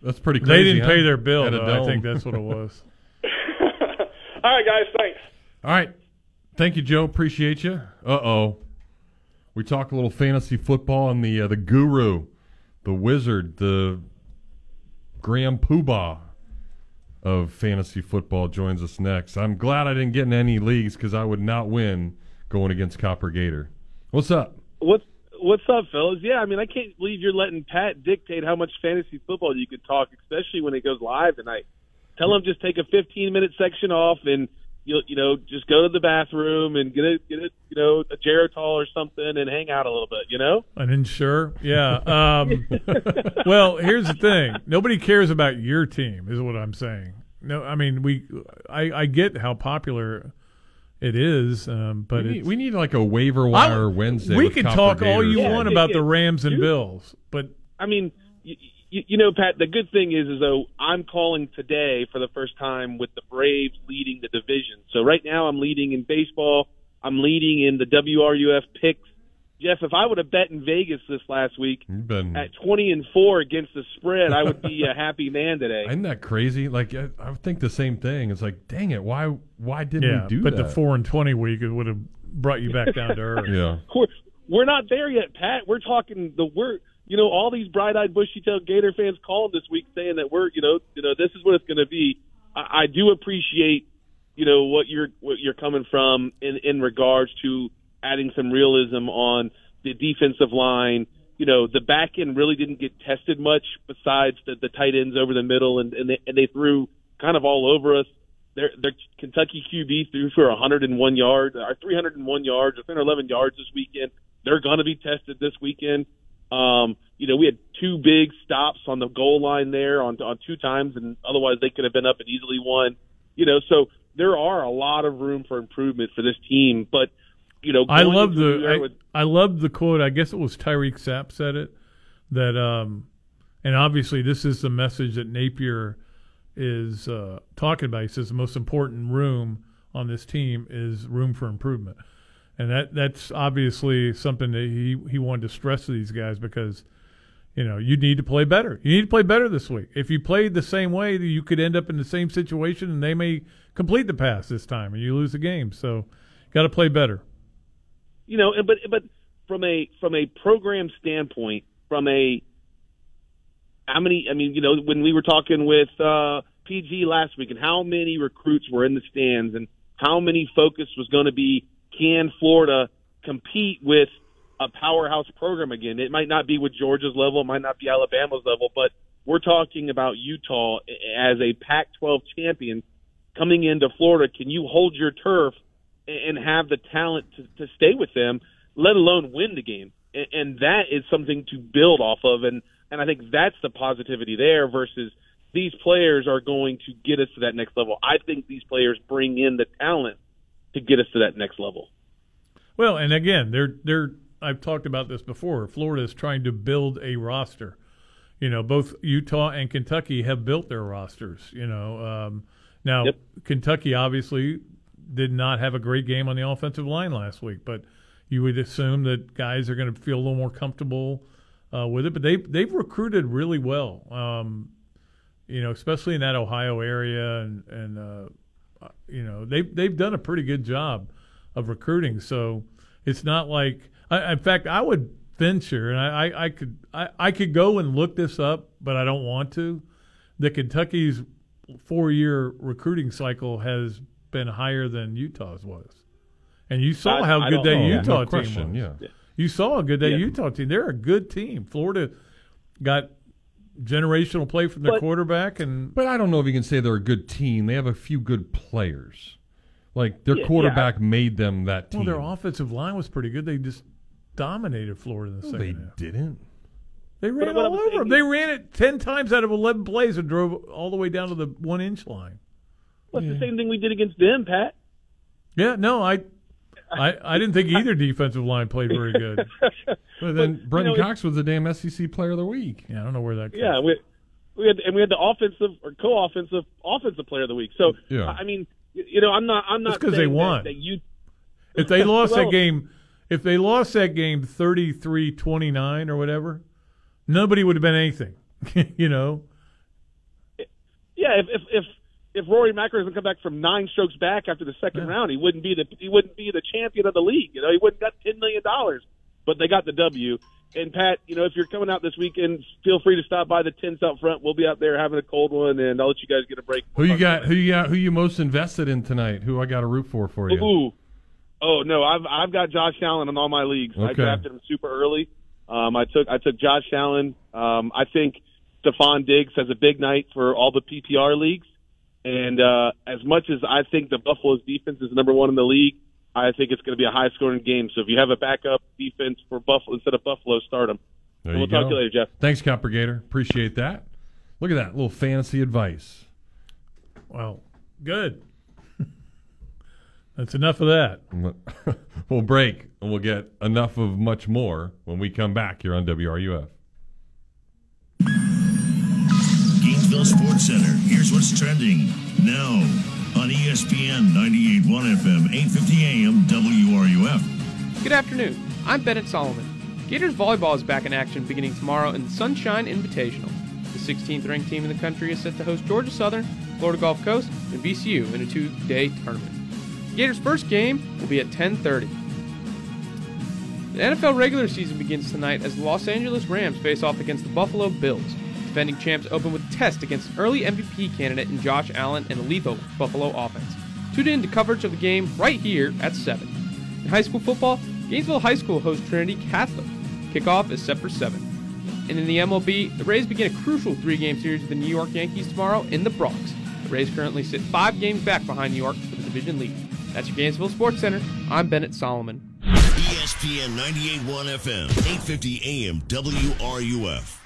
That's pretty crazy. They didn't huh? pay their bill. At a Though. I think that's what it was. All right, guys, thanks. All right. Thank you, Joe. Appreciate you. Uh oh. We talk a little fantasy football and the uh, the guru, the wizard, the Grand Poobah of fantasy football joins us next. I'm glad I didn't get in any leagues because I would not win going against Copper Gator. What's up? What's What's up, fellas? Yeah, I mean, I can't believe you're letting Pat dictate how much fantasy football you can talk, especially when it goes live tonight. Tell them just take a 15 minute section off and you you know just go to the bathroom and get a get a you know a Geritol or something and hang out a little bit. You know. An insure, yeah. Um, well, here's the thing: nobody cares about your team, is what I'm saying. No, I mean we. I, I get how popular it is, um, but we, need, we need like a waiver wire I- Wednesday. We with can Copper talk all you Gators. want Yeah, about yeah, the Rams and dude. Bills, but I mean, you, you, you know, Pat. The good thing is, is though I'm calling today for the first time with the Braves leading the division. So right now I'm leading in baseball. I'm leading in the WRUF picks. Jeff, if I would have bet in Vegas this last week been at 20 and four against the spread, I would be a happy man today. Isn't that crazy? Like I, I would think the same thing. It's like, dang it, why why didn't yeah, we do but that? But the four and twenty week it would have brought you back down to earth. yeah. we're, we're not there yet, Pat. We're talking the we're you know all these bright-eyed, bushy-tailed Gator fans calling this week saying that we're you know you know this is what it's going to be. I, I do appreciate you know what you're what you're coming from in in regards to adding some realism on the defensive line. You know the back end really didn't get tested much besides the, the tight ends over the middle, and and they, and they threw kind of all over us their their Kentucky QB threw for 101 yards, or 301 yards, or 311 yards this weekend. They're going to be tested this weekend. Um, you know, we had two big stops on the goal line there on on two times, and otherwise they could have been up and easily won. You know, so there are a lot of room for improvement for this team. But you know, I love into New Year the with- I, I love the quote. I guess it was Tyreak Sapp said it that um, and obviously this is the message that Napier is uh, talking about. He says the most important room on this team is room for improvement, and that that's obviously something that he he wanted to stress to these guys because. You know, you need to play better. You need to play better this week. If you played the same way, you could end up in the same situation, and they may complete the pass this time, and you lose the game. So, got to play better. you know, but but from a from a program standpoint, from a how many? I mean, you know, when we were talking with uh, PG last week, and how many recruits were in the stands, and how many focus was going to be can Florida compete with a powerhouse program again? It might not be with Georgia's level, it might not be Alabama's level, but we're talking about Utah as a Pac-12 champion coming into Florida. Can you hold your turf and have the talent to, to stay with them, let alone win the game? And, and that is something to build off of. And, and I think that's the positivity there versus these players are going to get us to that next level. I think these players bring in the talent to get us to that next level. Well, and again, they're they're I've talked about this before. Florida is trying to build a roster. You know, both Utah and Kentucky have built their rosters. You know, um, now Kentucky obviously did not have a great game on the offensive line last week, but you would assume that guys are going to feel a little more comfortable uh, with it. But they they've recruited really well. Um, you know, especially in that Ohio area, and and uh, you know they they've done a pretty good job of recruiting. So it's not like, I, in fact, I would venture, and I, I, I could I, I could go and look this up, but I don't want to. That Kentucky's four year recruiting cycle has been higher than Utah's was, and you saw I- how I good don't that know. Utah No team question, was. yeah. You saw a good that Yeah. Utah team. They're a good team. Florida got generational play from their But- quarterback, and But I don't know if you can say they're a good team. They have a few good players. Like their Yeah, yeah. quarterback made them that well, their offensive line was pretty good. They just dominated Florida in the No, second they half. didn't. They ran what all over saying them. They ran it ten times out of eleven plays and drove all the way down to the one inch line. Well, it's the same thing we did against them, Pat. Yeah, no, I, I, I didn't think either defensive line played very good. But then But, Brenton you know, Cox was the damn SEC Player of the Week. Yeah, I don't know where that. Comes Yeah, we, we had and we had the offensive or co-offensive offensive player of the week. So Yeah. I mean, you know, I'm not I'm not because they saying that- won. That, you if they lost Well- that game, if they lost that game 33-29 or whatever, nobody would have been anything. you know, yeah, if if if, if Rory McIlroy doesn't come back from nine strokes back after the second round, he wouldn't be the he wouldn't be the champion of the league. You know, he wouldn't got ten million dollars, but they got the W. And Pat, you know, if you're coming out this weekend, feel free to stop by the tents out front. We'll be out there having a cold one, and I'll let you guys get a break. Who you got? Who you got? Who you most invested in tonight? Who I got to root for for you? Ooh. Oh no, I've I've got Josh Allen in all my leagues. I drafted him super early. Um, I took I took Josh Allen. Um, I think Stefon Diggs has a big night for all the PPR leagues. And uh, as much as I think the Buffalo's defense is number one in the league, I think it's going to be a high scoring game. So if you have a backup defense for Buffalo instead of Buffalo, start them. There we'll talk go. to you later, Jeff. Thanks, Coppergator. Appreciate that. Look at that little fancy advice. Well, good. That's enough of that. we'll break and we'll get enough of much more when we come back here on WRUF. Sports Center. Here's what's trending now on ESPN 98.1 FM, 8:50 AM, WRUF. Good afternoon. I'm Bennett Solomon. Gators volleyball is back in action beginning tomorrow in the Sunshine Invitational. The 16th ranked team in the country is set to host Georgia Southern, Florida Gulf Coast, and VCU in a two-day tournament. Gators' first game will be at 10:30. The NFL regular season begins tonight as the Los Angeles Rams face off against the Buffalo Bills. Defending champs open with a test against early MVP candidate in Josh Allen and a lethal Buffalo offense. Tune in to coverage of the game right here at 7. In high school football, Gainesville High School hosts Trinity Catholic. Kickoff is set for 7. And in the MLB, the Rays begin a crucial three-game series with the New York Yankees tomorrow in the Bronx. The Rays currently sit five games back behind New York for the division lead. That's your Gainesville Sports Center. I'm Bennett Solomon. ESPN 98.1 FM, 8:50 AM, WRUF.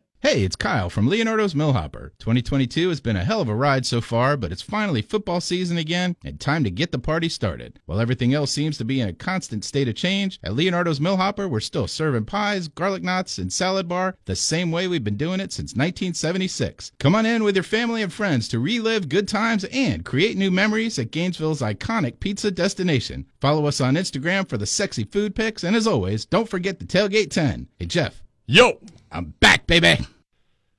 Hey, it's Kyle from Leonardo's Millhopper. 2022 has been a hell of a ride so far, but it's finally football season again and time to get the party started. While everything else seems to be in a constant state of change, at Leonardo's Millhopper, we're still serving pies, garlic knots, and salad bar the same way we've been doing it since 1976. Come on in with your family and friends to relive good times and create new memories at Gainesville's iconic pizza destination. Follow us on Instagram for the sexy food pics, and as always, don't forget the Tailgate 10. Hey, Jeff. Yo! I'm back, baby!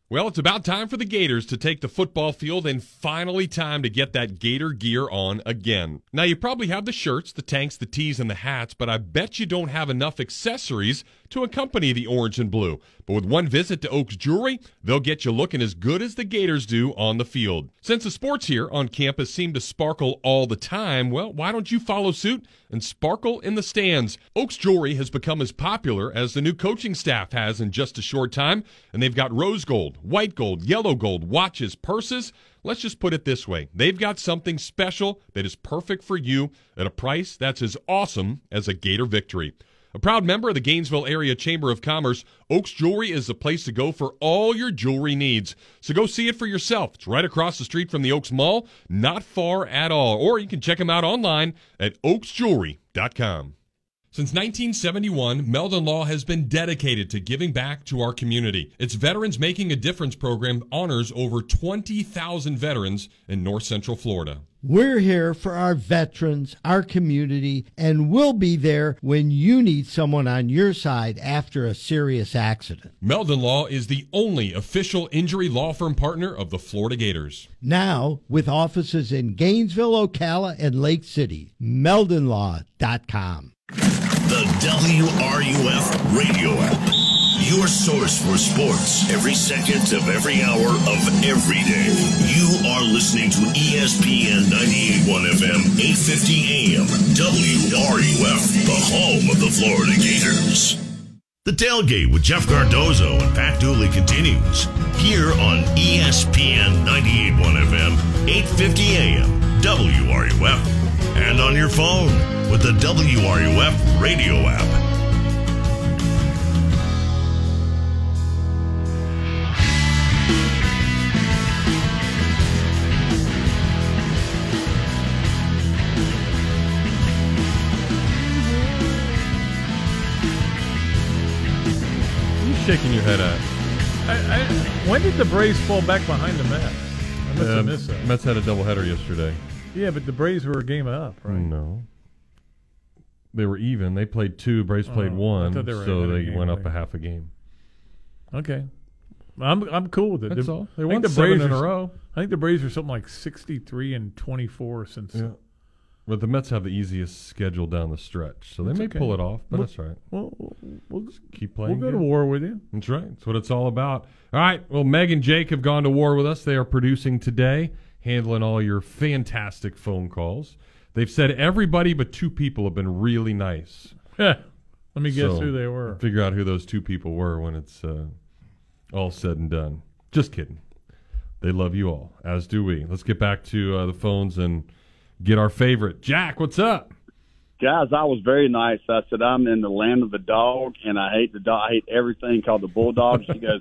Well, it's about time for the Gators to take the football field and finally time to get that Gator gear on again. Now, you probably have the shirts, the tanks, the tees, and the hats, but I bet you don't have enough accessories to accompany the orange and blue. But with one visit to Oaks Jewelry, they'll get you looking as good as the Gators do on the field. Since the sports here on campus seem to sparkle all the time, well, why don't you follow suit and sparkle in the stands? Oaks Jewelry has become as popular as the new coaching staff has in just a short time, and they've got rose gold, white gold, yellow gold, watches, purses. Let's just put it this way they've got something special that is perfect for you at a price that's as awesome as a Gator victory. A proud member of the Gainesville Area Chamber of Commerce, Oaks Jewelry is the place to go for all your jewelry needs. So go see it for yourself. It's right across the street from the Oaks Mall, not far at all. Or you can check them out online at oaksjewelry.com. Since 1971, Meldon Law has been dedicated to giving back to our community. Its Veterans Making a Difference program honors over 20,000 veterans in North Central Florida. We're here for our veterans, our community, and we'll be there when you need someone on your side after a serious accident. Meldon Law is the only official injury law firm partner of the Florida Gators. Now, with offices in Gainesville, Ocala, and Lake City, meldonlaw.com. The WRUF radio app. Your source for sports every second of every hour of every day. You are listening to ESPN 98.1 FM, 850 AM, WRUF, the home of the Florida Gators. The tailgate with Jeff Cardozo and Pat Dooley continues here on ESPN 98.1 FM, 850 AM, WRUF, and on your phone with the WRUF radio app. you shaking your head at? I, I, when did the Braves fall back behind the Mets? I must have Um, missed that. Mets had a doubleheader yesterday. Yeah, but the Braves were a game up, right? No. They were even. They played two. Braves played Oh, one, they so they went up a half a game. Okay. I'm I'm cool with it. That's The- all. They won the seven Braves in a row. I think the Braves are something like 63 and 24 since. Yeah. But the Mets have the easiest schedule down the stretch, so they That's may okay. pull it off. But We'll- that's right. We'll, we'll, Keep playing. we'll go to war with you. That's right. That's what it's all about. All right. Well, Meg and Jake have gone to war with us. They are producing today, handling all your fantastic phone calls. They've said everybody but two people have been really nice. Let me guess So, who they were. Figure out who those two people were when it's uh, all said and done. Just kidding. They love you all, as do we. Let's get back to uh, the phones and get our favorite. Jack, what's up? guys, I was very nice. I said I'm in the land of the dog, and I hate the dog. I hate everything called the Bulldogs. She goes,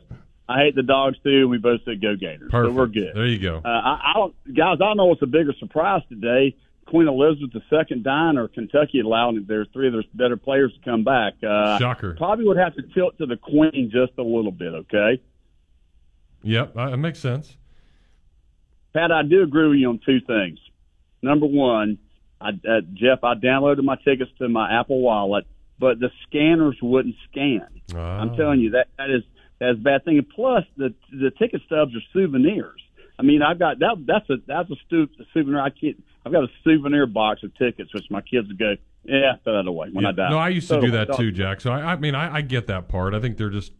I hate the dogs too. We both said go Gators, Perfect. so we're good. There you go. Uh, I, I don't, guys. I don't know what's a bigger surprise today: Queen Elizabeth II dying, or Kentucky allowing their three of their better players to come back. Uh, Shocker. Probably would have to tilt to the Queen just a little bit. Okay. Yep, uh, that makes sense. Pat, I do agree with you on two things. Number one, I, uh, Jeff, I downloaded my tickets to my Apple Wallet, but the scanners wouldn't scan. I'm telling you that that is that's a bad thing. And plus, the the ticket stubs are souvenirs. I mean, I've got that. That's a that's a, stu- a souvenir. I can't. I've got a souvenir box of tickets, which my kids would go, yeah, throw that away when Yeah. I die. No, I used to do that too, Jack. So I, I mean, I, I get that part. I think they're just,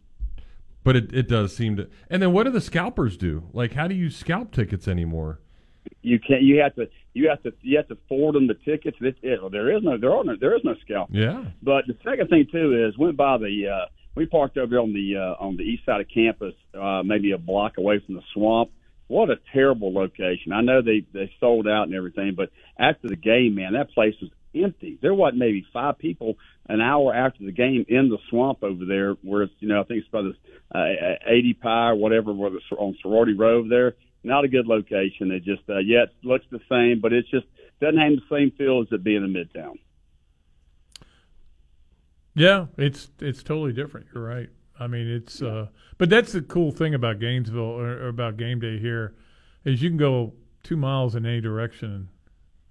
but it, it does seem to. And then what do the scalpers do? Like, how do you scalp tickets anymore? You can't. You have to. You have to. You have to forward them the tickets. It, it, there is no. There are no. There is no scalp. Yeah. But the second thing too is went by the uh, we parked over on the uh, on the east side of campus, uh, maybe a block away from the swamp. What a terrible location! I know they they sold out and everything, but after the game, man, that place was empty. There wasn't maybe five people an hour after the game in the swamp over there, where it's you know I think it's by the uh, ADPi or whatever, where it's on Sorority Road there. Not a good location. It just uh, yeah, it looks the same, but it's just doesn't have the same feel as it being in Midtown. Yeah, it's it's totally different. You're right. I mean, it's uh, but that's the cool thing about Gainesville or, or about game day here, is you can go two miles in any direction. and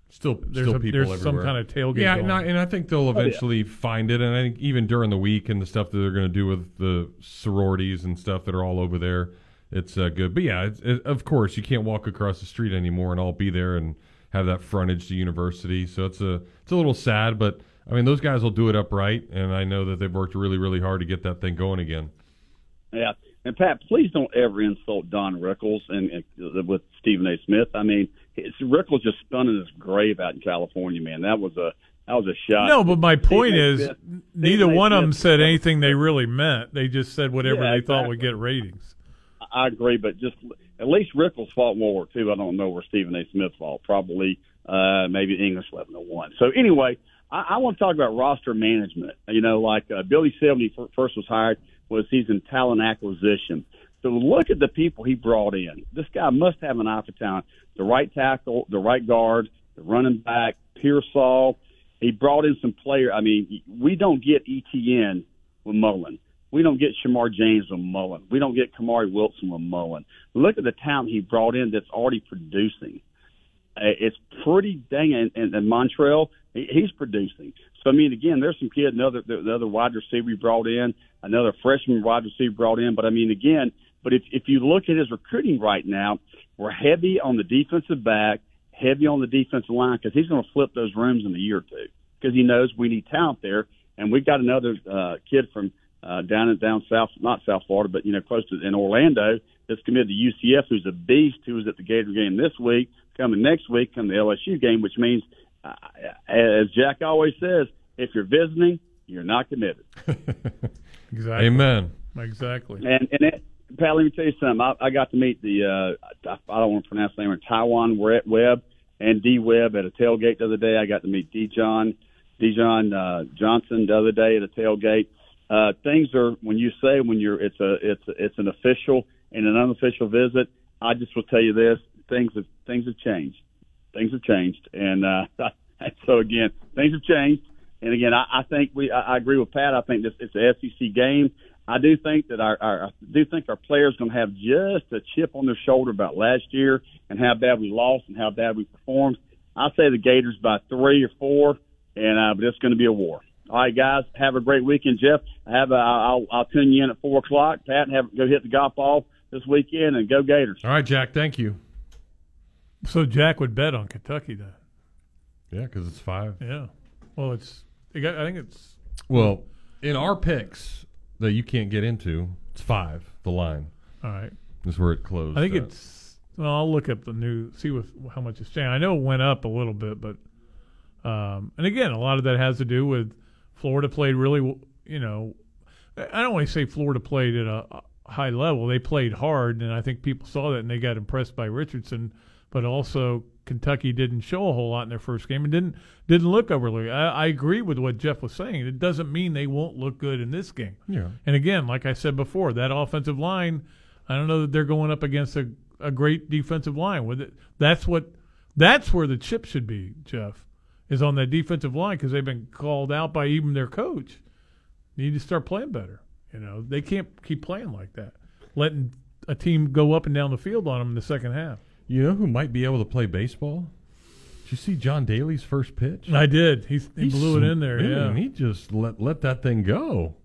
Still, there's still a, people there's some kind of tailgate. Yeah, going. and I, and I think they'll Oh, yeah. eventually find it. And I think even during the week and the stuff that they're going to do with the sororities and stuff that are all over there, it's uh, good. But yeah, it's, it, of course you can't walk across the street anymore and all be there and have that frontage to university. So it's a it's a little sad, but I mean those guys will do it upright, and I know that they've worked really really hard to get that thing going again. Yeah, and Pat, please don't ever insult Don Rickles and, and with Stephen A. Smith. I mean, it's, Rickles just spun in his grave out in California, man. That was a that was a shot. No, but my point Stephen is, Smith- neither Stephen one of them said anything they really meant. They just said whatever Yeah, they thought would get ratings. I agree, but just at least Rickles fought World War II. I don't know where Stephen A. Smith fought. Probably uh, maybe English 1101. So anyway, I, I want to talk about roster management. You know, like uh, Billy Sill, fir- first was hired, was he's in talent acquisition. So look at the people he brought in. This guy must have an eye for talent. The right tackle, the right guard, the running back, Pearsall. He brought in some player. I mean, we don't get Etienne with Mullen. We don't get Shemar James with Mullen. We don't get Kamari Wilson with Mullen. Look at the talent he brought in that's already producing. Uh, it's pretty dang. And, and, and Montrell, he, he's producing. So I mean, again, there's some kid, another the, the other wide receiver he brought in, another freshman wide receiver brought in. But I mean, again, but if if you look at his recruiting right now, we're heavy on the defensive back, heavy on the defensive line because he's going to flip those rooms in a year or two because he knows we need talent there. And we've got another uh, kid from uh, down in down south, not South Florida, but you know close to in Orlando that's committed to UCF, who's a beast, who was at the Gator game this week, coming next week, come the LSU game, which means, uh, as Jack always says, if you're visiting, you're not committed. Exactly. Amen. Exactly. And and it, Pat, let me tell you something. I, I got to meet the uh, I, I don't want to pronounce the name, Taiwan Webb and D Webb at a tailgate the other day. I got to meet D John, D John uh, Johnson the other day at a tailgate. Uh, things are when you say when you're it's a it's it's an official and an unofficial visit. I just will tell you this: things have things have changed. Things have changed, and uh, so again, things have changed. And again, I, I think we I, I agree with Pat. I think this it's an SEC game. I do think that our, our I do think our players going to have just a chip on their shoulder about last year and how bad we lost and how bad we performed. I say the Gators by three or four, and uh, but it's going to be a war. All right, guys, have a great weekend, Jeff. Have a, I'll I'll tune you in at four o'clock. Pat, have go hit the golf ball this weekend and go Gators. All right, Jack. Thank you. So Jack would bet on Kentucky then. Yeah, because it's five. Yeah. Well, it's. I got- I think it's. Well, in our picks that you can't get into, it's five. The line. All right. Is where it closed. I think at. it's. Well, I'll look up the new, see what how much it's changed. I know it went up a little bit, but um, and again, a lot of that has to do with Florida played really, you know, I don't want to say Florida played at a high level. They played hard, and I think people saw that and they got impressed by Richardson. But also, Kentucky didn't show a whole lot in their first game and didn't didn't look overly. I, I agree with what Jeff was saying. It doesn't mean they won't look good in this game. Yeah. And again, like I said before, that offensive line, I don't know that they're going up against a, a great defensive line. With it, that's what that's where the chip should be, Jeff, is on that defensive line because they've been called out by even their coach. They need to start playing better. You know, they can't keep playing like that, letting a team go up and down the field on them in the second half. You know who might be able to play baseball? Did you see John Daly's first pitch? I did. He, he blew it in there. Yeah. He just let let that thing go.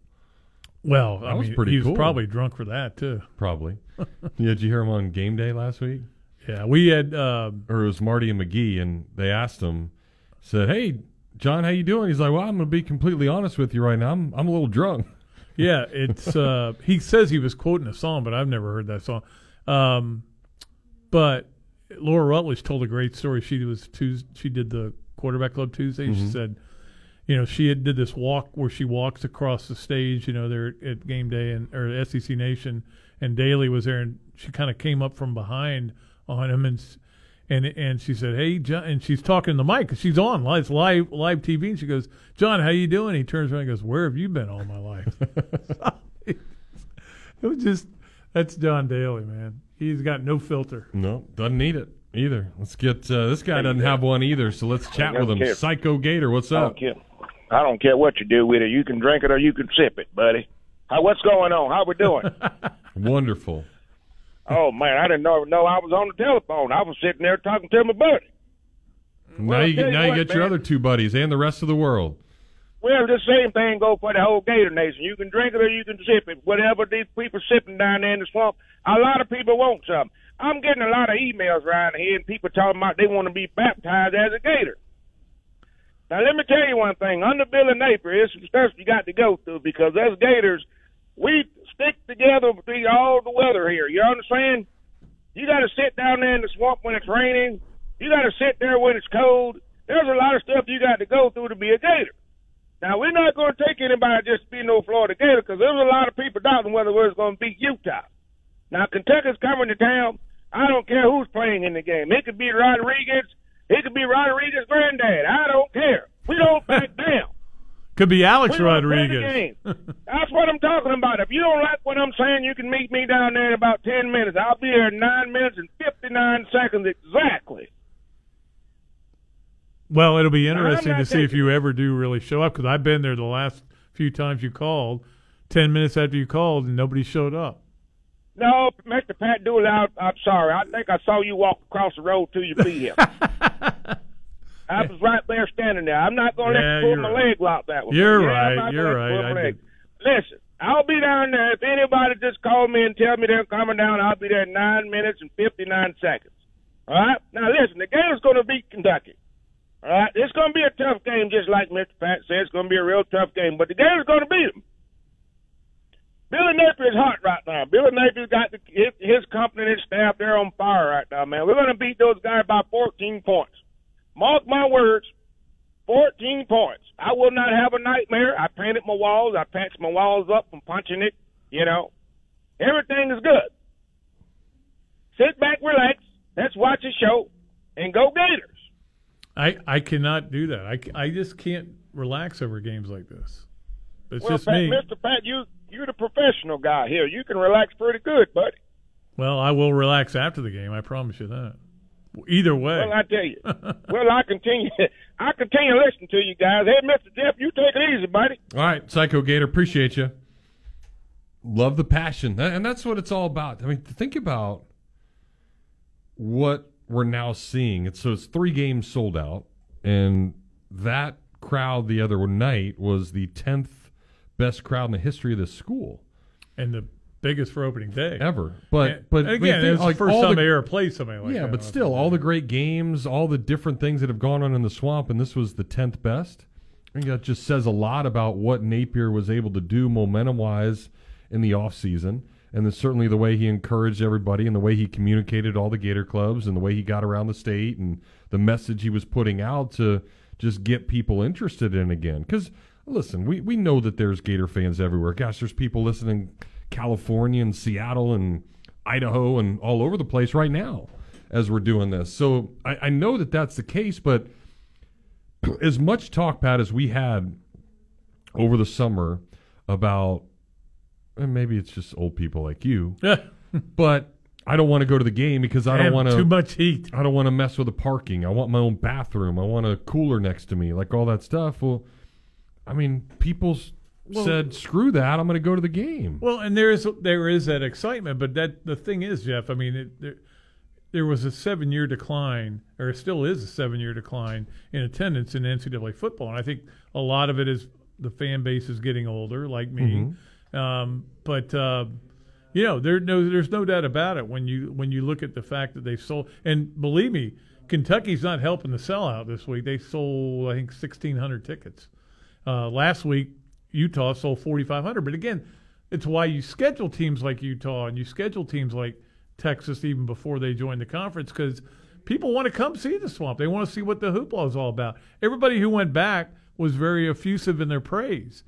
Well, that I was mean, pretty he was probably drunk for that too. Probably. yeah, did you hear him on game day last week? Yeah, we had. Uh, or it was Marty and McGee, and they asked him, said, "Hey, John, how you doing?" He's like, "Well, I'm going to be completely honest with you right now. I'm I'm a little drunk." Yeah, it's. uh, he says he was quoting a song, but I've never heard that song. Um, but Laura Rutledge told a great story. She was Tues She did the quarterback club Tuesday. She Mhm. said, you know, she had, did this walk where she walks across the stage. You know, there at game day and or SEC Nation, and Daly was there, and she kind of came up from behind on him and. And and she said, "Hey, John," and she's talking to the mic 'cause she's on live, live live TV. And she goes, "John, how you doing?" He turns around and goes, "Where have you been all my life?" it was just that's John Daly, man. He's got no filter. No, doesn't need it either. Let's get uh, this guy doesn't have one either. So let's chat with him. Okay. Psycho Gator, what's I up? don't care. I don't care what you do with it. You can drink it or you can sip it, buddy. How, what's going on? How we doing? Wonderful. oh man, I didn't know know I was on the telephone. I was sitting there talking to my buddy. now you get you now you what, get your other two buddies and the rest of the world. Well, the same thing go for the whole Gator Nation. You can drink it or you can sip it. Whatever these people sipping down there in the swamp, a lot of people want some. I'm getting a lot of emails around here and people talking about they want to be baptized as a Gator. Now let me tell you one thing. Under Billy Napier, it's some stuff you got to go through because as Gators, we stick together through all the weather here. You understand? You got to sit down there in the swamp when it's raining. You got to sit there when it's cold. There's a lot of stuff you got to go through to be a Gator. Now we're not going to take anybody just to be no Florida Gator because there's a lot of people doubting whether we're going to beat Utah. Now Kentucky's coming to town. I don't care who's playing in the game. It could be Rodriguez. It could be Rodriguez's granddad. I don't care. We don't back down. Could be Alex We don't play the Rodriguez. That's what I'm talking about. If you don't like what I'm saying, you can meet me down there in about 10 minutes. I'll be here in 9 minutes and 59 seconds exactly. Well, it'll be interesting to see if you ever do really show up because I've been there the last few times you called. Ten minutes after you called, and nobody showed up. No, Mr. Pat I, I'm sorry. I think I saw you walk across the road till you beat him. I was right there standing there. I'm not going to Yeah, let you pull my right. leg like that. With You're. Yeah, right, you're gonna let you right. Listen, I'll be down there. If anybody just call me and tell me they're coming down, I'll be there in nine minutes and 59 seconds. All right? Now, listen, the Gators going to beat Kentucky. All right? It's going to be a tough game, just like Mr. Pat said. It's going to be a real tough game, but the Gators going to beat them. Billy Napier is hot right now. Billy Napier's got the, his, his company and his staff. They're on fire right now, man. We're going to beat those guys by 14 points. Mark my words, 14 points. I will not have a nightmare. I painted my walls. I patched my walls up from punching it. You know, everything is good. Sit back, relax. Let's watch a show and go Gators. I I cannot do that. I, I just can't relax over games like this. It's well, just Pat, me. Mr. Pat, you you're the professional guy here. You can relax pretty good, buddy. Well, I will relax after the game. I promise you that. Either way. Well, I tell you. well, I continue. I continue listening to you guys. Hey, Mr. Jeff, you take it easy, buddy. All right, Psycho Gator, appreciate you. Love the passion, and that's what it's all about. I mean, think about what we're now seeing. It's so it's three games sold out, and that crowd the other night was the tenth best crowd in the history of this school and the biggest for opening day ever. But And- but and again, think, it's like, the first time the- they ever played somebody like yeah, that. but still, all the great games, all the different things that have gone on in the swamp, and this was the tenth best. I think that just says a lot about what Napier was able to do momentum wise in the off season, and then certainly the way he encouraged everybody, and the way he communicated all the Gator clubs, and the way he got around the state, and the message he was putting out to just get people interested in again. Because listen, we we know that there's Gator fans everywhere. Gosh, there's people listening California and Seattle and Idaho and all over the place right now as we're doing this. So I, I know that that's the case, but as much talk, Pat, as we had over the summer about, and maybe it's just old people like you, but I don't want to go to the game because I don't want to too much heat. I don't want to mess with the parking. I want my own bathroom. I want a cooler next to me, like all that stuff. Well, I mean, people Well- said, "Screw that! I'm going to go to the game." Well, and there is there is that excitement, but that the thing is, Jeff. I mean, it, there there was a seven year decline, or still is a seven year decline in attendance in NCAA football, and I think a lot of it is the fan base is getting older, like me. Mm-hmm. Um, but uh, you know, there no there's no doubt about it when you when you look at the fact that they've sold, and believe me, Kentucky's not helping the sellout this week. They sold I think sixteen hundred tickets. Uh, last week, Utah sold 4,500. But again, it's why you schedule teams like Utah and you schedule teams like Texas even before they join the conference because people want to come see the swamp. They want to see what the hoopla is all about. Everybody who went back was very effusive in their praise.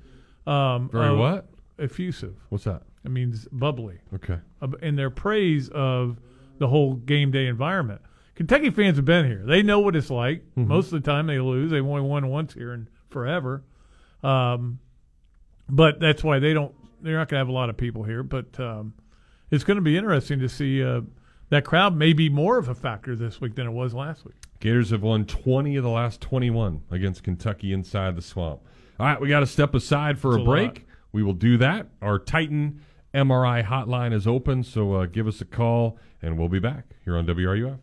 Um, Very uh, what? Effusive. What's that? It means bubbly. Okay. Uh, In their praise of the whole game day environment. Kentucky fans have been here. They know what it's like. Mhm. Most of the time they lose. They've only won once here in forever. Um, but that's why they don't. They're not going to have a lot of people here. But um, it's going to be interesting to see. Uh, that crowd may be more of a factor this week than it was last week. Gators have won 20 of the last 21 against Kentucky inside the swamp. All right, we got to step aside for That's a a break. We will do that. Our Titan MRI hotline is open, so uh, give us a call, and we'll be back here on WRUF.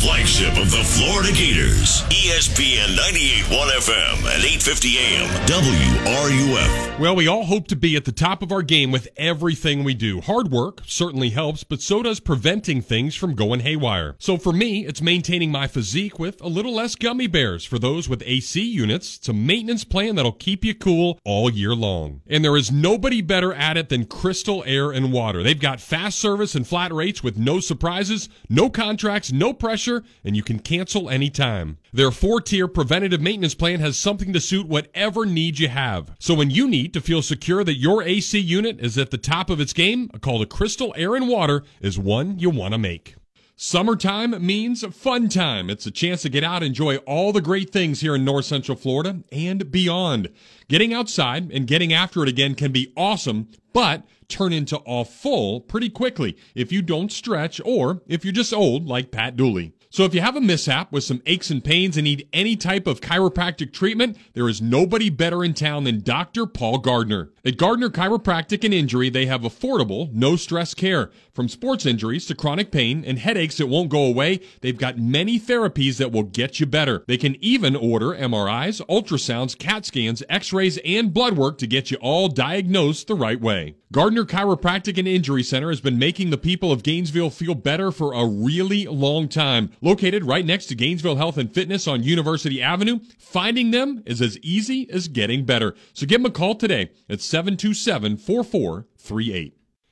Flagship of the Florida Gators. ESPN 98.1 FM and 850 AM. WRUF. Well, we all hope to be at the top of our game with everything we do. Hard work certainly helps, but so does preventing things from going haywire. So for me, it's maintaining my physique with a little less gummy bears. For those with AC units, it's a maintenance plan that'll keep you cool all year long. And there is nobody better at it than Crystal Air and Water. They've got fast service and flat rates with no surprises, no contracts, no pressure, and you can cancel anytime. Their four-tier preventative maintenance plan has something to suit whatever need you have. So when you need to feel secure that your AC unit is at the top of its game, a call to Crystal Air and Water is one you want to make. Summertime means fun time. It's a chance to get out and enjoy all the great things here in North Central Florida and beyond. Getting outside and getting after it again can be awesome, but turn into all full pretty quickly if you don't stretch or if you're just old like Pat Dooley. So if you have a mishap with some aches and pains and need any type of chiropractic treatment, there is nobody better in town than Dr. Paul Gardner. At Gardner Chiropractic and Injury, they have affordable, no stress care. From sports injuries to chronic pain and headaches that won't go away, they've got many therapies that will get you better. They can even order MRIs, ultrasounds, CAT scans, x-rays, and blood work to get you all diagnosed the right way. Gardner Chiropractic and Injury Center has been making the people of Gainesville feel better for a really long time. Located right next to Gainesville Health and Fitness on University Avenue, finding them is as easy as getting better. So give them a call today at 727 4438.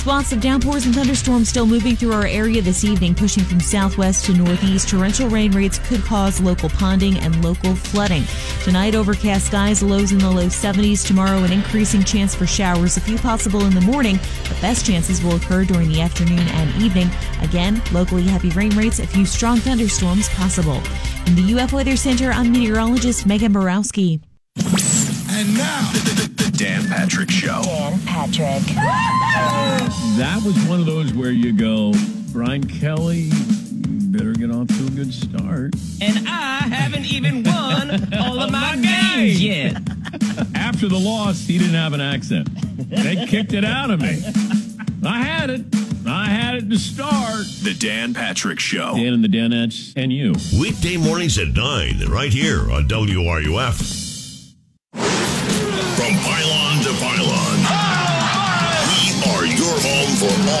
Spots of downpours and thunderstorms still moving through our area this evening, pushing from southwest to northeast. Torrential rain rates could cause local ponding and local flooding. Tonight, overcast skies, lows in the low 70s. Tomorrow, an increasing chance for showers, a few possible in the morning. The best chances will occur during the afternoon and evening. Again, locally heavy rain rates, a few strong thunderstorms possible. In the UF Weather Center, I'm meteorologist Megan Borowski. And now, the, the, the Dan Patrick Show. Dan Patrick. That was one of those where you go, Brian Kelly, better get off to a good start. And I haven't even won all of my games yet. After the loss, he didn't have an accent. They kicked it out of me. I had it. I had it to start. The Dan Patrick Show. Dan and the Danettes and you. Weekday mornings at 9, right here on WRUF.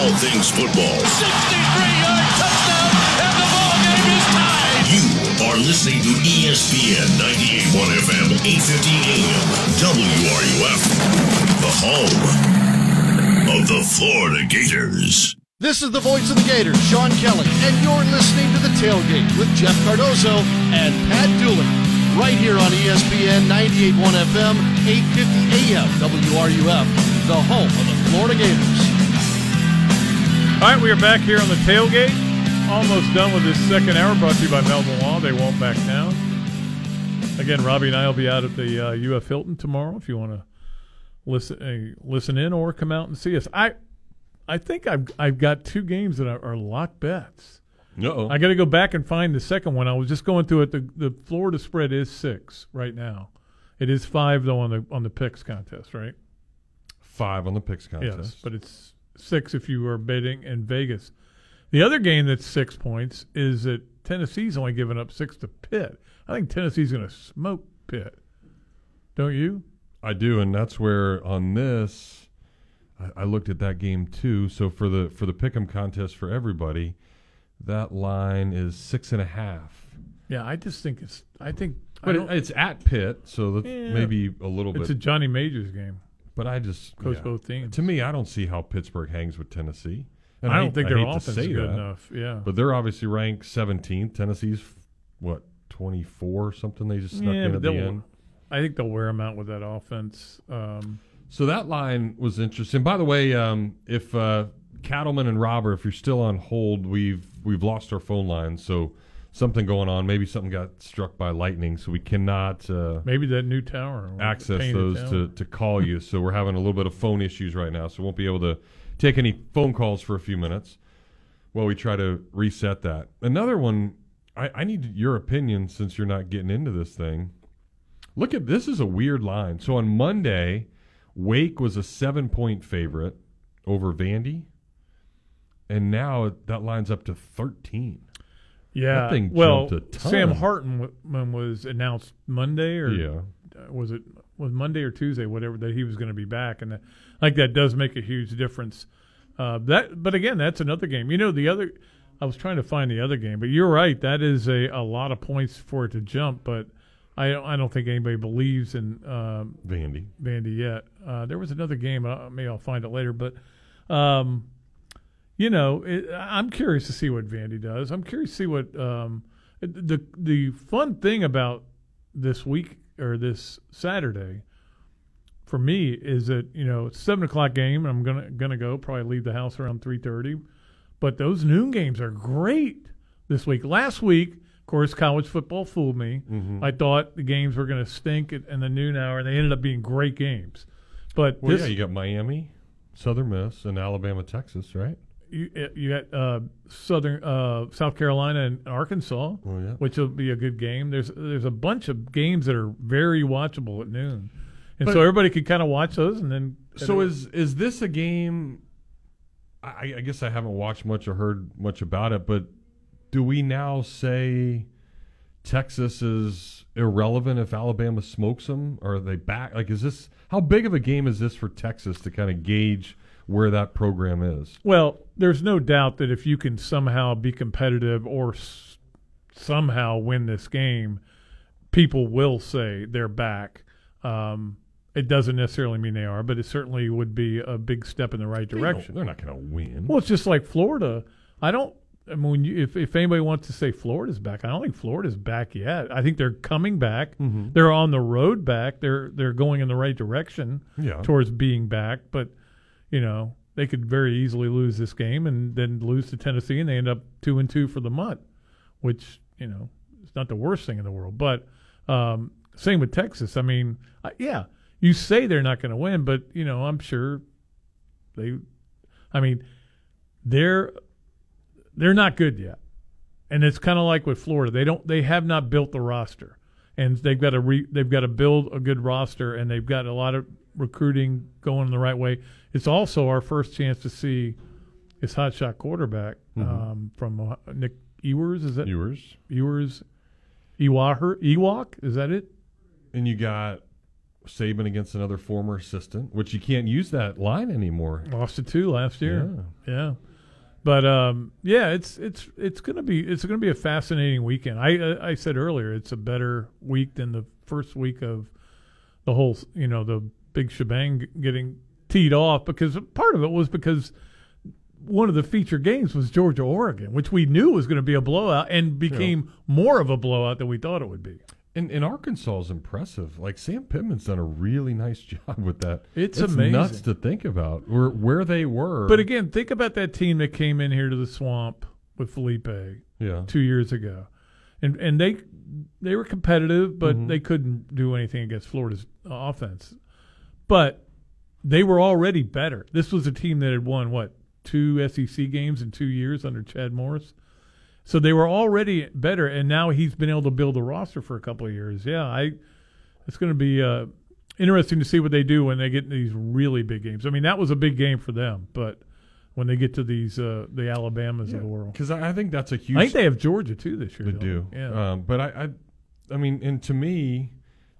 All things football. 63-yard touchdown, and the ball game is tied. You are listening to ESPN 98.1 FM, 850 AM, WRUF, the home of the Florida Gators. This is the voice of the Gators, Sean Kelly, and you're listening to The Tailgate with Jeff Cardozo and Pat Dooley, right here on ESPN 98.1 FM, 850 AM, WRUF, the home of the Florida Gators. All right, we are back here on the tailgate. Almost done with this second hour brought to you by Melvin Law. They won't back down. Again, Robbie and I will be out at the uh, UF Hilton tomorrow if you want to listen uh, listen in or come out and see us. I I think I've I've got two games that are, are lock bets. Uh-oh. I got to go back and find the second one. I was just going through it. The the Florida spread is six right now. It is five though on the on the picks contest, right? Five on the picks contest. Yes, but it's six if you are betting in Vegas. The other game that's six points is that Tennessee's only given up six to Pitt. I think Tennessee's going to smoke Pitt. Don't you? I do, and that's where on this, I, I looked at that game too. So for the for the pick'em contest for everybody, that line is six and a half. Yeah, I just think it's. I think. But I it, it's at Pitt, so that's Yeah. maybe a little bit. It's a Johnny Majors game. But I just Coach yeah. both teams. To me, I don't see how Pittsburgh hangs with Tennessee. And I don't hate- think their offense is good that, enough, yeah. but they're obviously ranked 17th. Tennessee's what 24 something. They just snuck Yeah, in at the end. I think they'll wear them out with that offense. Um, So that line was interesting. By the way, um, if uh, Cattleman and Robert, if you're still on hold, we've we've lost our phone line. So something going on. Maybe something got struck by lightning, so we cannot uh, maybe that new tower access those tower. to, to call you. so we're having a little bit of phone issues right now. So we won't be able to take any phone calls for a few minutes while we try to reset that. Another one, I, I need your opinion since you're not getting into this thing. Look at this is a weird line. So on Monday, Wake was a seven point favorite over Vandy, and now that line's up to thirteen. Yeah. that thing well, jumped a ton. Sam Hartman was announced Monday, or Yeah. uh, was it was Monday or Tuesday, whatever that he was going to be back, and that, like that does make a huge difference. Uh, that, but again, that's another game. You know, the other. I was trying to find the other game, but you're right. That is a, a lot of points for it to jump, but I don't, I don't think anybody believes in um, Vandy. Vandy yet. Uh, there was another game. Uh, maybe I'll find it later, but um, you know, it, I'm curious to see what Vandy does. I'm curious to see what um, the the fun thing about this week or this Saturday for me is that you know it's seven o'clock game. And I'm gonna gonna go probably leave the house around three thirty, but those noon games are great this week. Last week, of course, college football fooled me. Mhm. I thought the games were going to stink in the noon hour, and they ended up being great games. But Well, this, yeah, you got Miami, Southern Miss, and Alabama, Texas, right? You, you got uh, Southern uh, South Carolina and Arkansas, Oh, yeah. which will be a good game. There's there's a bunch of games that are very watchable at noon, and But- so everybody could kind of watch those and then. So is is this a game? I, I guess I haven't watched much or heard much about it, but do we now say Texas is irrelevant if Alabama smokes them? Or are they back? Like, is this how big of a game is this for Texas to kind of gauge where that program is? Well, there's no doubt that if you can somehow be competitive or s- somehow win this game, people will say they're back. Um, it doesn't necessarily mean they are, but it certainly would be a big step in the right direction. They're not going to win. Well, it's just like Florida. I don't. I mean, you, if if anybody wants to say Florida's back, I don't think Florida's back yet. I think they're coming back. Mhm. They're on the road back. They're they're going in the right direction Yeah. towards being back. But you know, they could very easily lose this game and then lose to Tennessee, and they end up two and two for the month, which you know is not the worst thing in the world. But um, same with Texas. I mean, I, yeah, you say they're not going to win, but you know, I'm sure they. I mean, they're they're not good yet, and it's kind of like with Florida. They don't. They have not built the roster, and they've got to re, they've got to build a good roster, and they've got a lot of recruiting going the right way. It's also our first chance to see his hotshot quarterback Mhm. um, from uh, Nick Ewers. Is that Ewers? Ewers, Ewaher, Ewok. Is that it? And you got Saban against another former assistant, which you can't use that line anymore. Lost to two last year. Yeah. But um, yeah, it's it's it's gonna be it's gonna be a fascinating weekend. I I said earlier it's a better week than the first week of the whole you know the big shebang getting teed off because part of it was because one of the feature games was Georgia Oregon, which we knew was going to be a blowout and became more of a blowout than we thought it would be. And, and Arkansas is impressive. Like Sam Pittman's done a really nice job with that. It's nuts amazing. to think about where where they were. But again, think about that team that came in here to the swamp with Feleipe Yeah. two years ago. And and they they were competitive, but Mhm. they couldn't do anything against Florida's offense. But they were already better. This was a team that had won what two SEC games in two years under Chad Morris. So they were already better, and now he's been able to build a roster for a couple of years. Yeah, I. It's going to be uh, interesting to see what they do when they get these really big games. I mean, that was a big game for them, but when they get to these uh, the Alabamas of the world, because I, think that's a huge. I think they have Georgia too this year. They do. Yeah. Um, but I, I, I mean, and to me,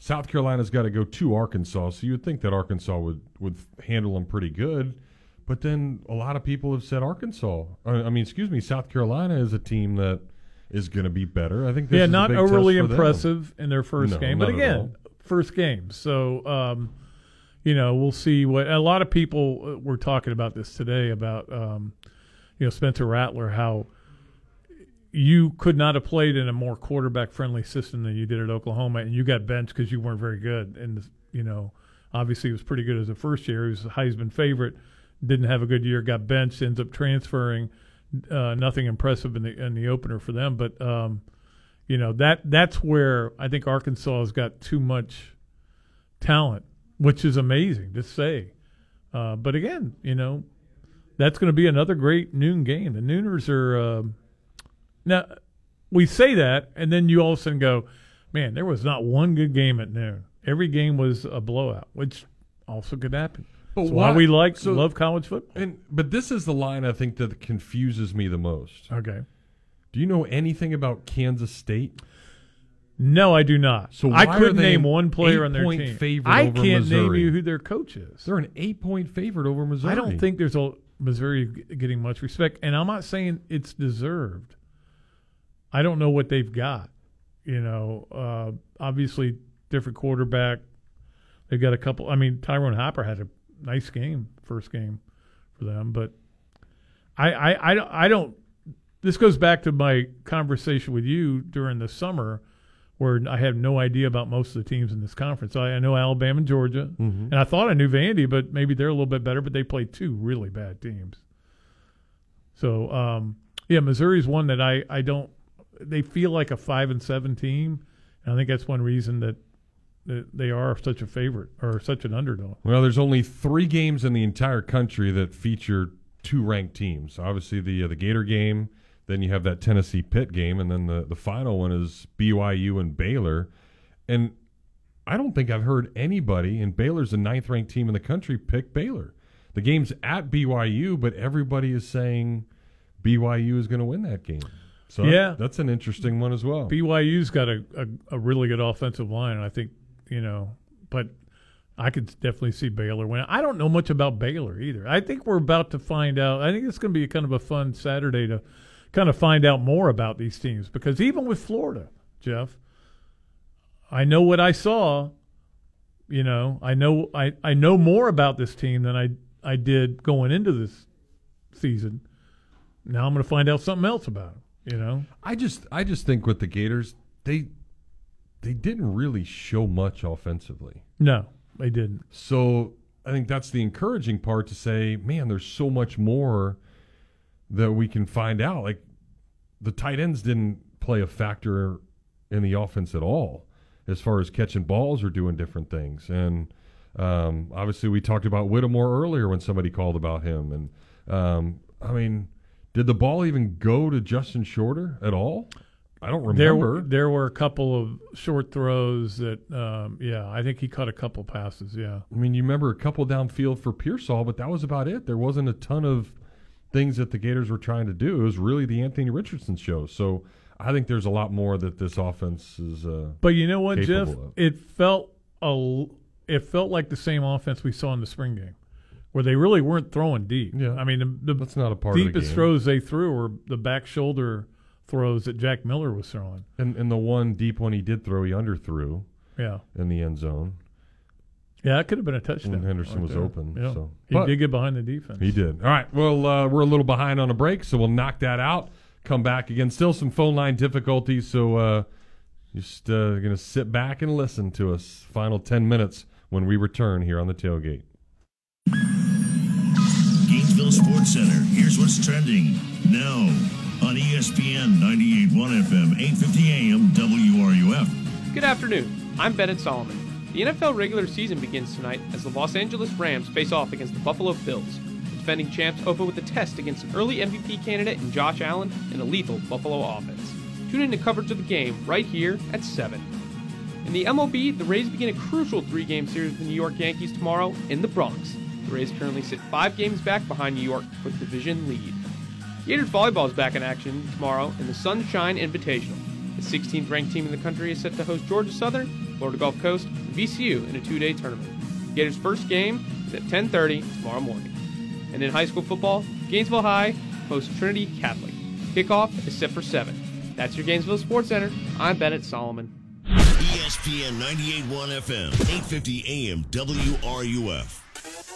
South Carolina's got to go to Arkansas. So you would think that Arkansas would would handle them pretty good. But then a lot of people have said Arkansas. I I mean, excuse me, South Carolina is a team that is going to be better. I think. Yeah, not overly impressive in their first No, game, but again, first game. So, um, you know, we'll see what a lot of people uh, were talking about this today about, um, you know, Spencer Rattler, how you could not have played in a more quarterback friendly system than you did at Oklahoma, and you got benched because you weren't very good. And you know, obviously, he was pretty good as a first year. He was a Heisman favorite. Didn't have a good year. Got benched. Ends up transferring. Uh, nothing impressive in the in the opener for them, but um, you know that that's where I think Arkansas has got too much talent, which is amazing to say. Uh, but again, you know, that's going to be another great noon game. The Nooners are um, now we say that, and then you all of a sudden go, "Man, there was not one good game at noon. Every game was a blowout," which also could happen. But That's why why- we like so- love college football. And but this is the line I think that confuses me the most. Okay. Do you know anything about Kansas State? No, I do not. So I couldn't they name one player on their eight-point team. favorite I can't name you who their coach is. They're an eight point favorite over Missouri. I don't think there's a Missouri getting much respect, and I'm not saying it's deserved. I don't know what they've got. You know, uh, obviously different quarterback. They've got a couple. I mean, Ty'Ron Hopper had a nice game, first game for them, but I, I, I, don't- I don't. This goes back to my conversation with you during the summer, where I had no idea about most of the teams in this conference. I, I know Alabama and Georgia, Mhm. and I thought I knew Vandy, but maybe they're a little bit better. But they played two really bad teams. So um, yeah, Missouri's one that I, I don't. They feel like a five and seven team, and I think that's one reason that, they are such a favorite or such an underdog. Well, there's only three games in the entire country that feature two ranked teams. Obviously, the uh, the Gator game, then you have that Tennessee Pitt game, and then the the final one is BYU and Baylor. And I don't think I've heard anybody, and Baylor's the ninth ranked team in the country, pick Baylor. The game's at BYU, but everybody is saying BYU is going to win that game. So Yeah. that's an interesting one as well. BYU's got a, a, a really good offensive line, and I think you know, but I could definitely see Baylor win. I don't know much about Baylor either. I think we're about to find out. I think it's going to be kind of a fun Saturday to kind of find out more about these teams because even with Florida, Jeff, I know what I saw. You know, I know I, I know more about this team than I I did going into this season. Now I'm going to find out something else about them. You know, I just I just think with the Gators, they they didn't really show much offensively. no, they didn't. So I think that's the encouraging part to say, man, there's so much more that we can find out. Like the tight ends didn't play a factor in the offense at all as far as catching balls or doing different things. And um, obviously, we talked about Whittemore earlier when somebody called about him. And um, I mean, did the ball even go to Justin Shorter at all? I don't remember. There were there were a couple of short throws that, um, yeah, I think he caught a couple passes. Yeah, I mean, you remember a couple downfield for Pearsall, but that was about it. There wasn't a ton of things that the Gators were trying to do. It was really the Anthony Richardson show. So I think there's a lot more that this offense is. Uh, but you know what, Jeff? of. It felt a l- it felt like the same offense we saw in the spring game, where they really weren't throwing deep. Yeah, I mean, the, the that's not a part of the deepest throws they threw were the back shoulder throws that Jack Miller was throwing. And, and the one deep one he did throw, he underthrew. Yeah. In the end zone. Yeah, that could have been a touchdown. When Henderson right was there. open. Yeah. So he But did get behind the defense. He did. All right. Well, uh, we're a little behind on a break, so we'll knock that out. Come back again. Still some phone line difficulties, so uh, just uh, going to sit back and listen to us. Final 10 minutes when we return here on the tailgate. Sports Center. Here's what's trending now on ESPN 98.1 FM, 8:50 AM, WRUF. Good afternoon. I'm Bennett Solomon. The NFL regular season begins tonight as the Los Angeles Rams face off against the Buffalo Bills. Defending champs open with a test against an early MVP candidate in Josh Allen and a lethal Buffalo offense. Tune in to coverage of the game right here at 7. In the MLB, the Rays begin a crucial three game series with the New York Yankees tomorrow in the Bronx. The Rays currently sit five games back behind New York the division lead. Gators volleyball is back in action tomorrow in the Sunshine Invitational. The 16th ranked team in the country is set to host Georgia Southern, Florida Gulf Coast, and VCU in a two-day tournament. Gators' first game is at 10:30 tomorrow morning. And in high school football, Gainesville High hosts Trinity Catholic. Kickoff is set for 7. That's your Gainesville Sports Center. I'm Bennett Solomon. ESPN 98.1 FM, 8:50 AM, WRUF.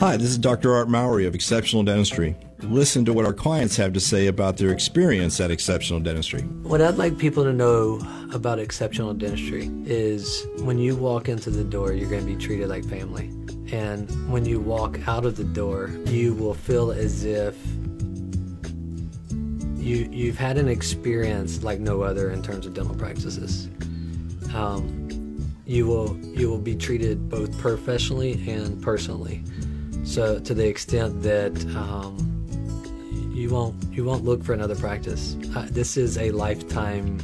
Hi, this is Dr. Art Mowry of Exceptional Dentistry. Listen to what our clients have to say about their experience at Exceptional Dentistry. What I'd like people to know about exceptional dentistry is when you walk into the door, you're going to be treated like family. And when you walk out of the door, you will feel as if you, you've had an experience like no other in terms of dental practices. um, you will you will be treated both professionally and personally. So to the extent that um, you won't you won't look for another practice. Uh, this is a lifetime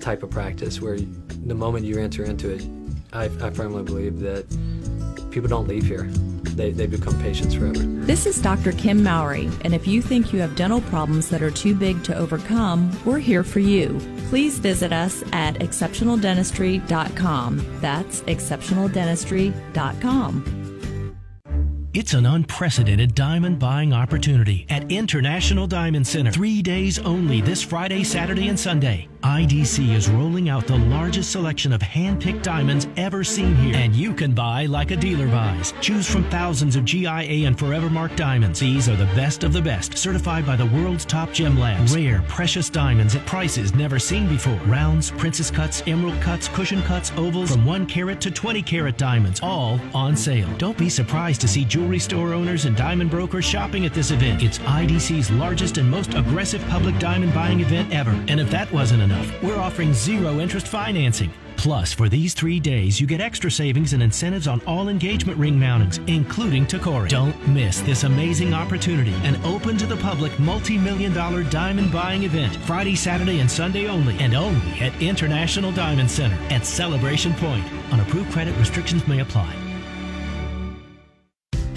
type of practice where the moment you enter into it, I, I firmly believe that people don't leave here. They, they become patients forever. This is Dr. Kim Mowry, and if you think you have dental problems that are too big to overcome, we're here for you. Please visit us at exceptionaldentistry.com. That's exceptionaldentistry.com. It's an unprecedented diamond buying opportunity at International Diamond Center. Three days only this Friday, Saturday, and Sunday. IDC is rolling out the largest selection of hand-picked diamonds ever seen here. And you can buy like a dealer buys. Choose from thousands of GIA and Forever Mark diamonds. These are the best of the best, certified by the world's top gem labs. Rare, precious diamonds at prices never seen before. Rounds, princess cuts, emerald cuts, cushion cuts, ovals, from 1 carat to 20 carat diamonds, all on sale. Don't be surprised to see jewelry store owners and diamond brokers shopping at this event. It's IDC's largest and most aggressive public diamond buying event ever. And if that wasn't enough, we're offering zero interest financing. Plus, for these three days, you get extra savings and incentives on all engagement ring mountings, including Tacori. Don't miss this amazing opportunity. An open to the public multi million dollar diamond buying event, Friday, Saturday, and Sunday only, and only at International Diamond Center at Celebration Point. On approved credit, restrictions may apply.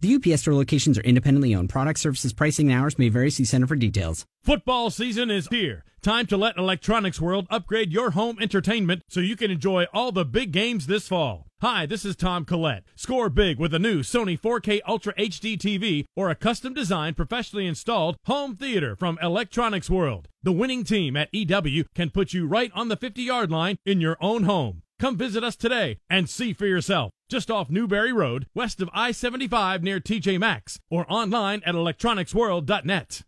The UPS store locations are independently owned. Product services, pricing, and hours may vary. See Center for details. Football season is here. Time to let Electronics World upgrade your home entertainment so you can enjoy all the big games this fall. Hi, this is Tom Collette. Score big with a new Sony 4K Ultra HD TV or a custom designed, professionally installed home theater from Electronics World. The winning team at EW can put you right on the 50 yard line in your own home. Come visit us today and see for yourself. Just off Newberry Road, west of I 75 near TJ Maxx, or online at electronicsworld.net.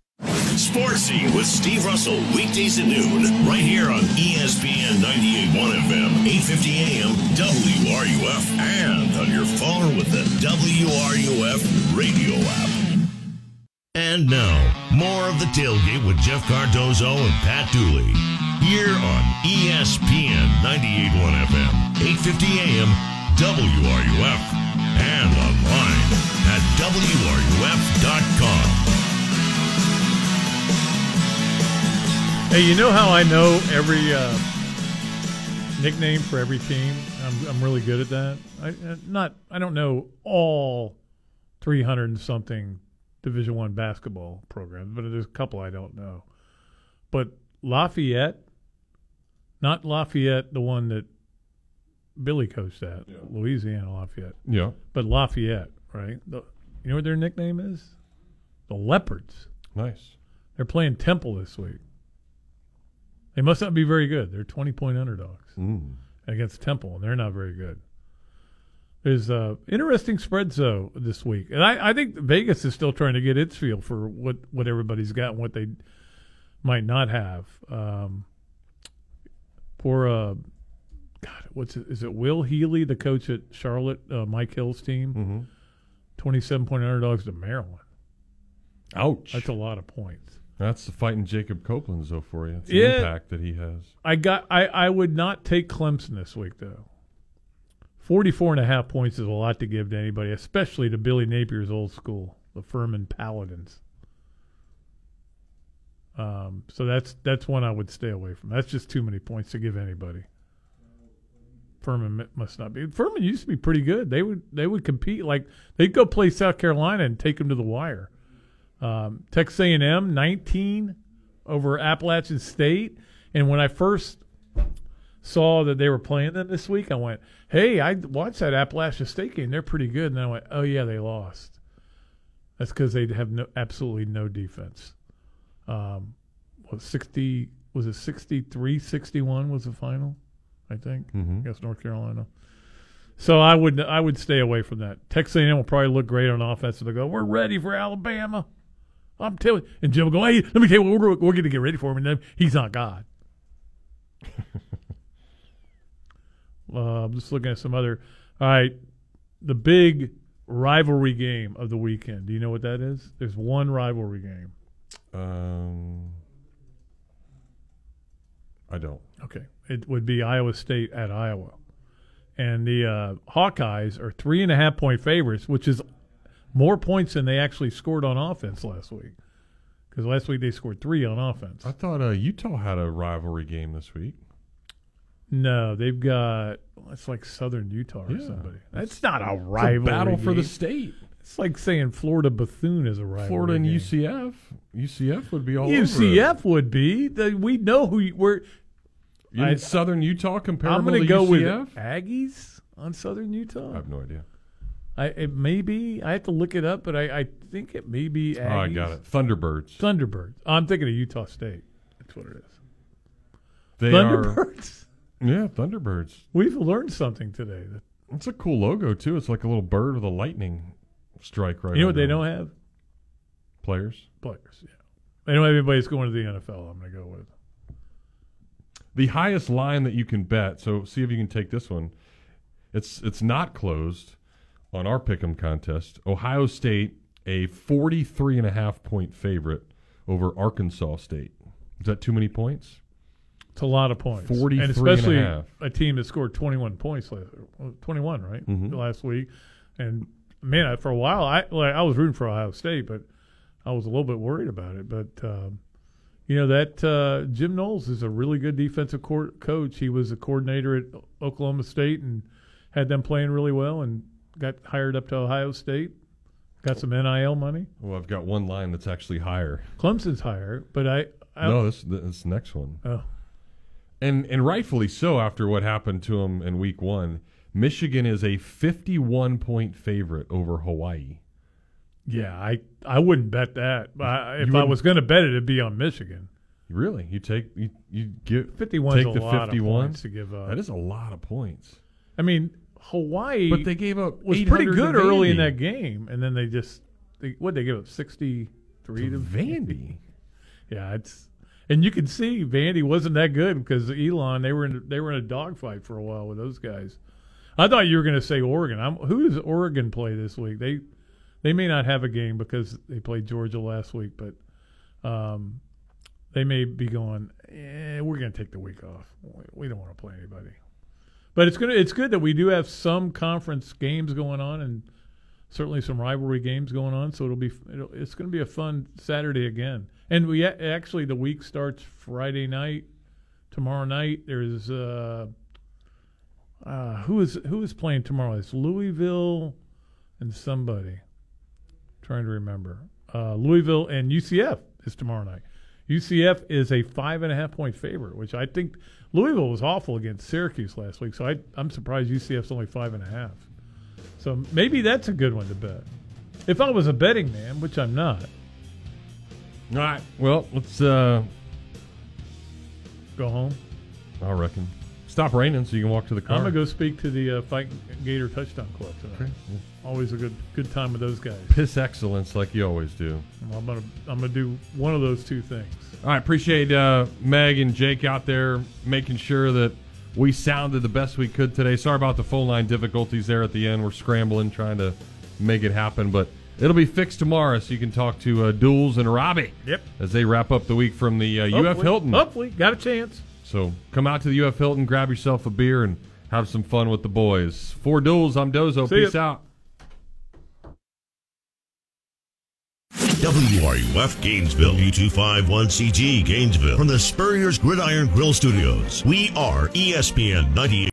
Sports Scene with Steve Russell, weekdays at noon, right here on ESPN 98.1 FM, 850 AM, WRUF, and on your phone with the WRUF radio app. And now, more of the tailgate with Jeff Cardozo and Pat Dooley. Here on ESPN 98.1 FM, 850 AM, WRUF, and online at WRUF.com. Hey, you know how I know every uh, nickname for every team? I'm, I'm really good at that. I uh, not I don't know all 300 and something Division One basketball programs, but there's a couple I don't know. But Lafayette, not Lafayette, the one that Billy coached at, Louisiana Lafayette. Yeah. But Lafayette, right? The, you know what their nickname is? The Leopards. Nice. They're playing Temple this week. They must not be very good. They're 20 point underdogs Mm. against Temple, and they're not very good. There's uh, interesting spreads though this week, and I, I think Vegas is still trying to get its feel for what, what everybody's got and what they might not have. Um, for uh, God, what's it? Is it Will Healy, the coach at Charlotte, uh, Mike Hill's team? Mm-hmm. 27 point underdogs to Maryland. Ouch. That's a lot of points. That's the fighting Jacob Copeland's though for you. It's the Yeah. impact that he has. I got I, I would not take Clemson this week though. 44 and a half points is a lot to give to anybody, especially to Billy Napier's old school, the Furman Paladins. Um, so that's that's one I would stay away from. That's just too many points to give anybody. Furman must not be. Furman used to be pretty good. They would they would compete like they'd go play South Carolina and take them to the wire. Um, Texas A&M 19 over Appalachian State, and when I first saw that they were playing them this week, I went, "Hey, I watched that Appalachian State game. They're pretty good." And then I went, "Oh yeah, they lost." That's because they have no absolutely no defense. Um, was sixty was it 63-61 was the final, I think Mhm. against North Carolina. So I would I would stay away from that. Texas A&M will probably look great on offense. They'll go, "We're ready for Alabama." I'm telling. And Jim will go, "Hey, let me tell you we're, we're going to get ready for him." And then he's not God. uh, I'm just looking at some other. All right, the big rivalry game of the weekend. Do you know what that is? There's one rivalry game. Um, I don't. Okay, it would be Iowa State at Iowa, and the uh, Hawkeyes are three and a half point favorites, which is more points than they actually scored on offense last week. Because last week they scored three on offense. I thought uh, Utah had a rivalry game this week. No, they've got it's like Southern Utah or Yeah. somebody. That's not a It's a rivalry. battle for the state. It's like saying Florida Bethune is a rivalry. Florida and game. UCF. UCF would be all over UCF would be. The, we know who you- we're. You I- Southern Utah comparable I'm going to go with UCF? Aggies on Southern Utah. I have no idea. I it may be. I have to look it up, but I, I think it may be. Aggies. Oh, I got it. Thunderbirds. Thunderbirds. Oh, I'm thinking of Utah State. That's what it is. They Thunderbirds. Are, yeah, Thunderbirds. We've learned something today. It's a cool logo too. It's like a little bird with a lightning strike right. you know what they it. don't have? Players. Players. Yeah. They don't have anybody that's going to the NFL. I'm going to go with. The highest line that you can bet. So see if you can take this one. It's it's not closed on our pick'em contest. Ohio State a 43 and a half point favorite over Arkansas State. Is that too many points? It's a lot of points. 43 and and a especially half. a team that scored 21 points last, 21, right? Mhm. Last week. And man, for a while I like I was rooting for Ohio State, but I was a little bit worried about it, but um, you know that uh, Jim Knowles is a really good defensive coach. He was a coordinator at Oklahoma State and had them playing really well and got hired up to Ohio State. Got some NIL money. Well, I've got one line that's actually higher. Clemson's higher, but I, I no, this this next one. Oh. And and rightfully so after what happened to him in week 1. Michigan is a 51 point favorite over Hawaii. Yeah, I I wouldn't bet that. I, if I was going to bet it, it'd be on Michigan. Really? You take you you give 51 's take the 51 to give up. That is a lot of points. I mean, Hawaii, But they gave up was pretty good early in that game, and then they just they, what they give up sixty three to, Vandy. Yeah, it's and you can see Vandy wasn't that good because Elon they were in they were in a dogfight for a while with those guys. I thought you were going to say Oregon. I'm, who does Oregon play this week? They they may not have a game because they played Georgia last week, but um, they may be going. Eh, we're going to take the week off. We- don't want to play anybody. But it's good. It's good that we do have some conference games going on, and certainly some rivalry games going on. So it'll be it'll, it's going to be a fun Saturday again. And we actually the week starts Friday night. Tomorrow night there's uh, uh, who is who is playing tomorrow? It's Louisville and somebody. Trying to remember. Uh, Louisville and UCF is tomorrow night. UCF is a five and a half point favorite, which I think Louisville was awful against Syracuse last week. So I, I'm surprised UCF's only five and a half. So maybe that's a good one to bet. If I was a betting man, which I'm not, All right. Well, let's uh go home. I reckon. Stop raining so you can walk to the car. I'm gonna go speak to the uh, Fight Gator Touchdown Club tonight. Okay. Always a good good time with those guys. Piss excellence like you always do. I'm gonna I'm gonna do one of those two things. All right, appreciate uh, Meg and Jake out there making sure that we sounded the best we could today. Sorry about the phone line difficulties there at the end. We're scrambling trying to make it happen, but it'll be fixed tomorrow, so you can talk to uh, Duels and Robbie. Yep. As they wrap up the week from the uh, UF Hopefully- Hilton. Hopefully, got a chance. So come out to the UF Hilton, grab yourself a beer, and have some fun with the boys. For Duels, I'm Dozo. See ya. Peace out. WRUF Gainesville, U251CG Gainesville, from the Spurrier's Gridiron Grill Studios. We are ESPN 98.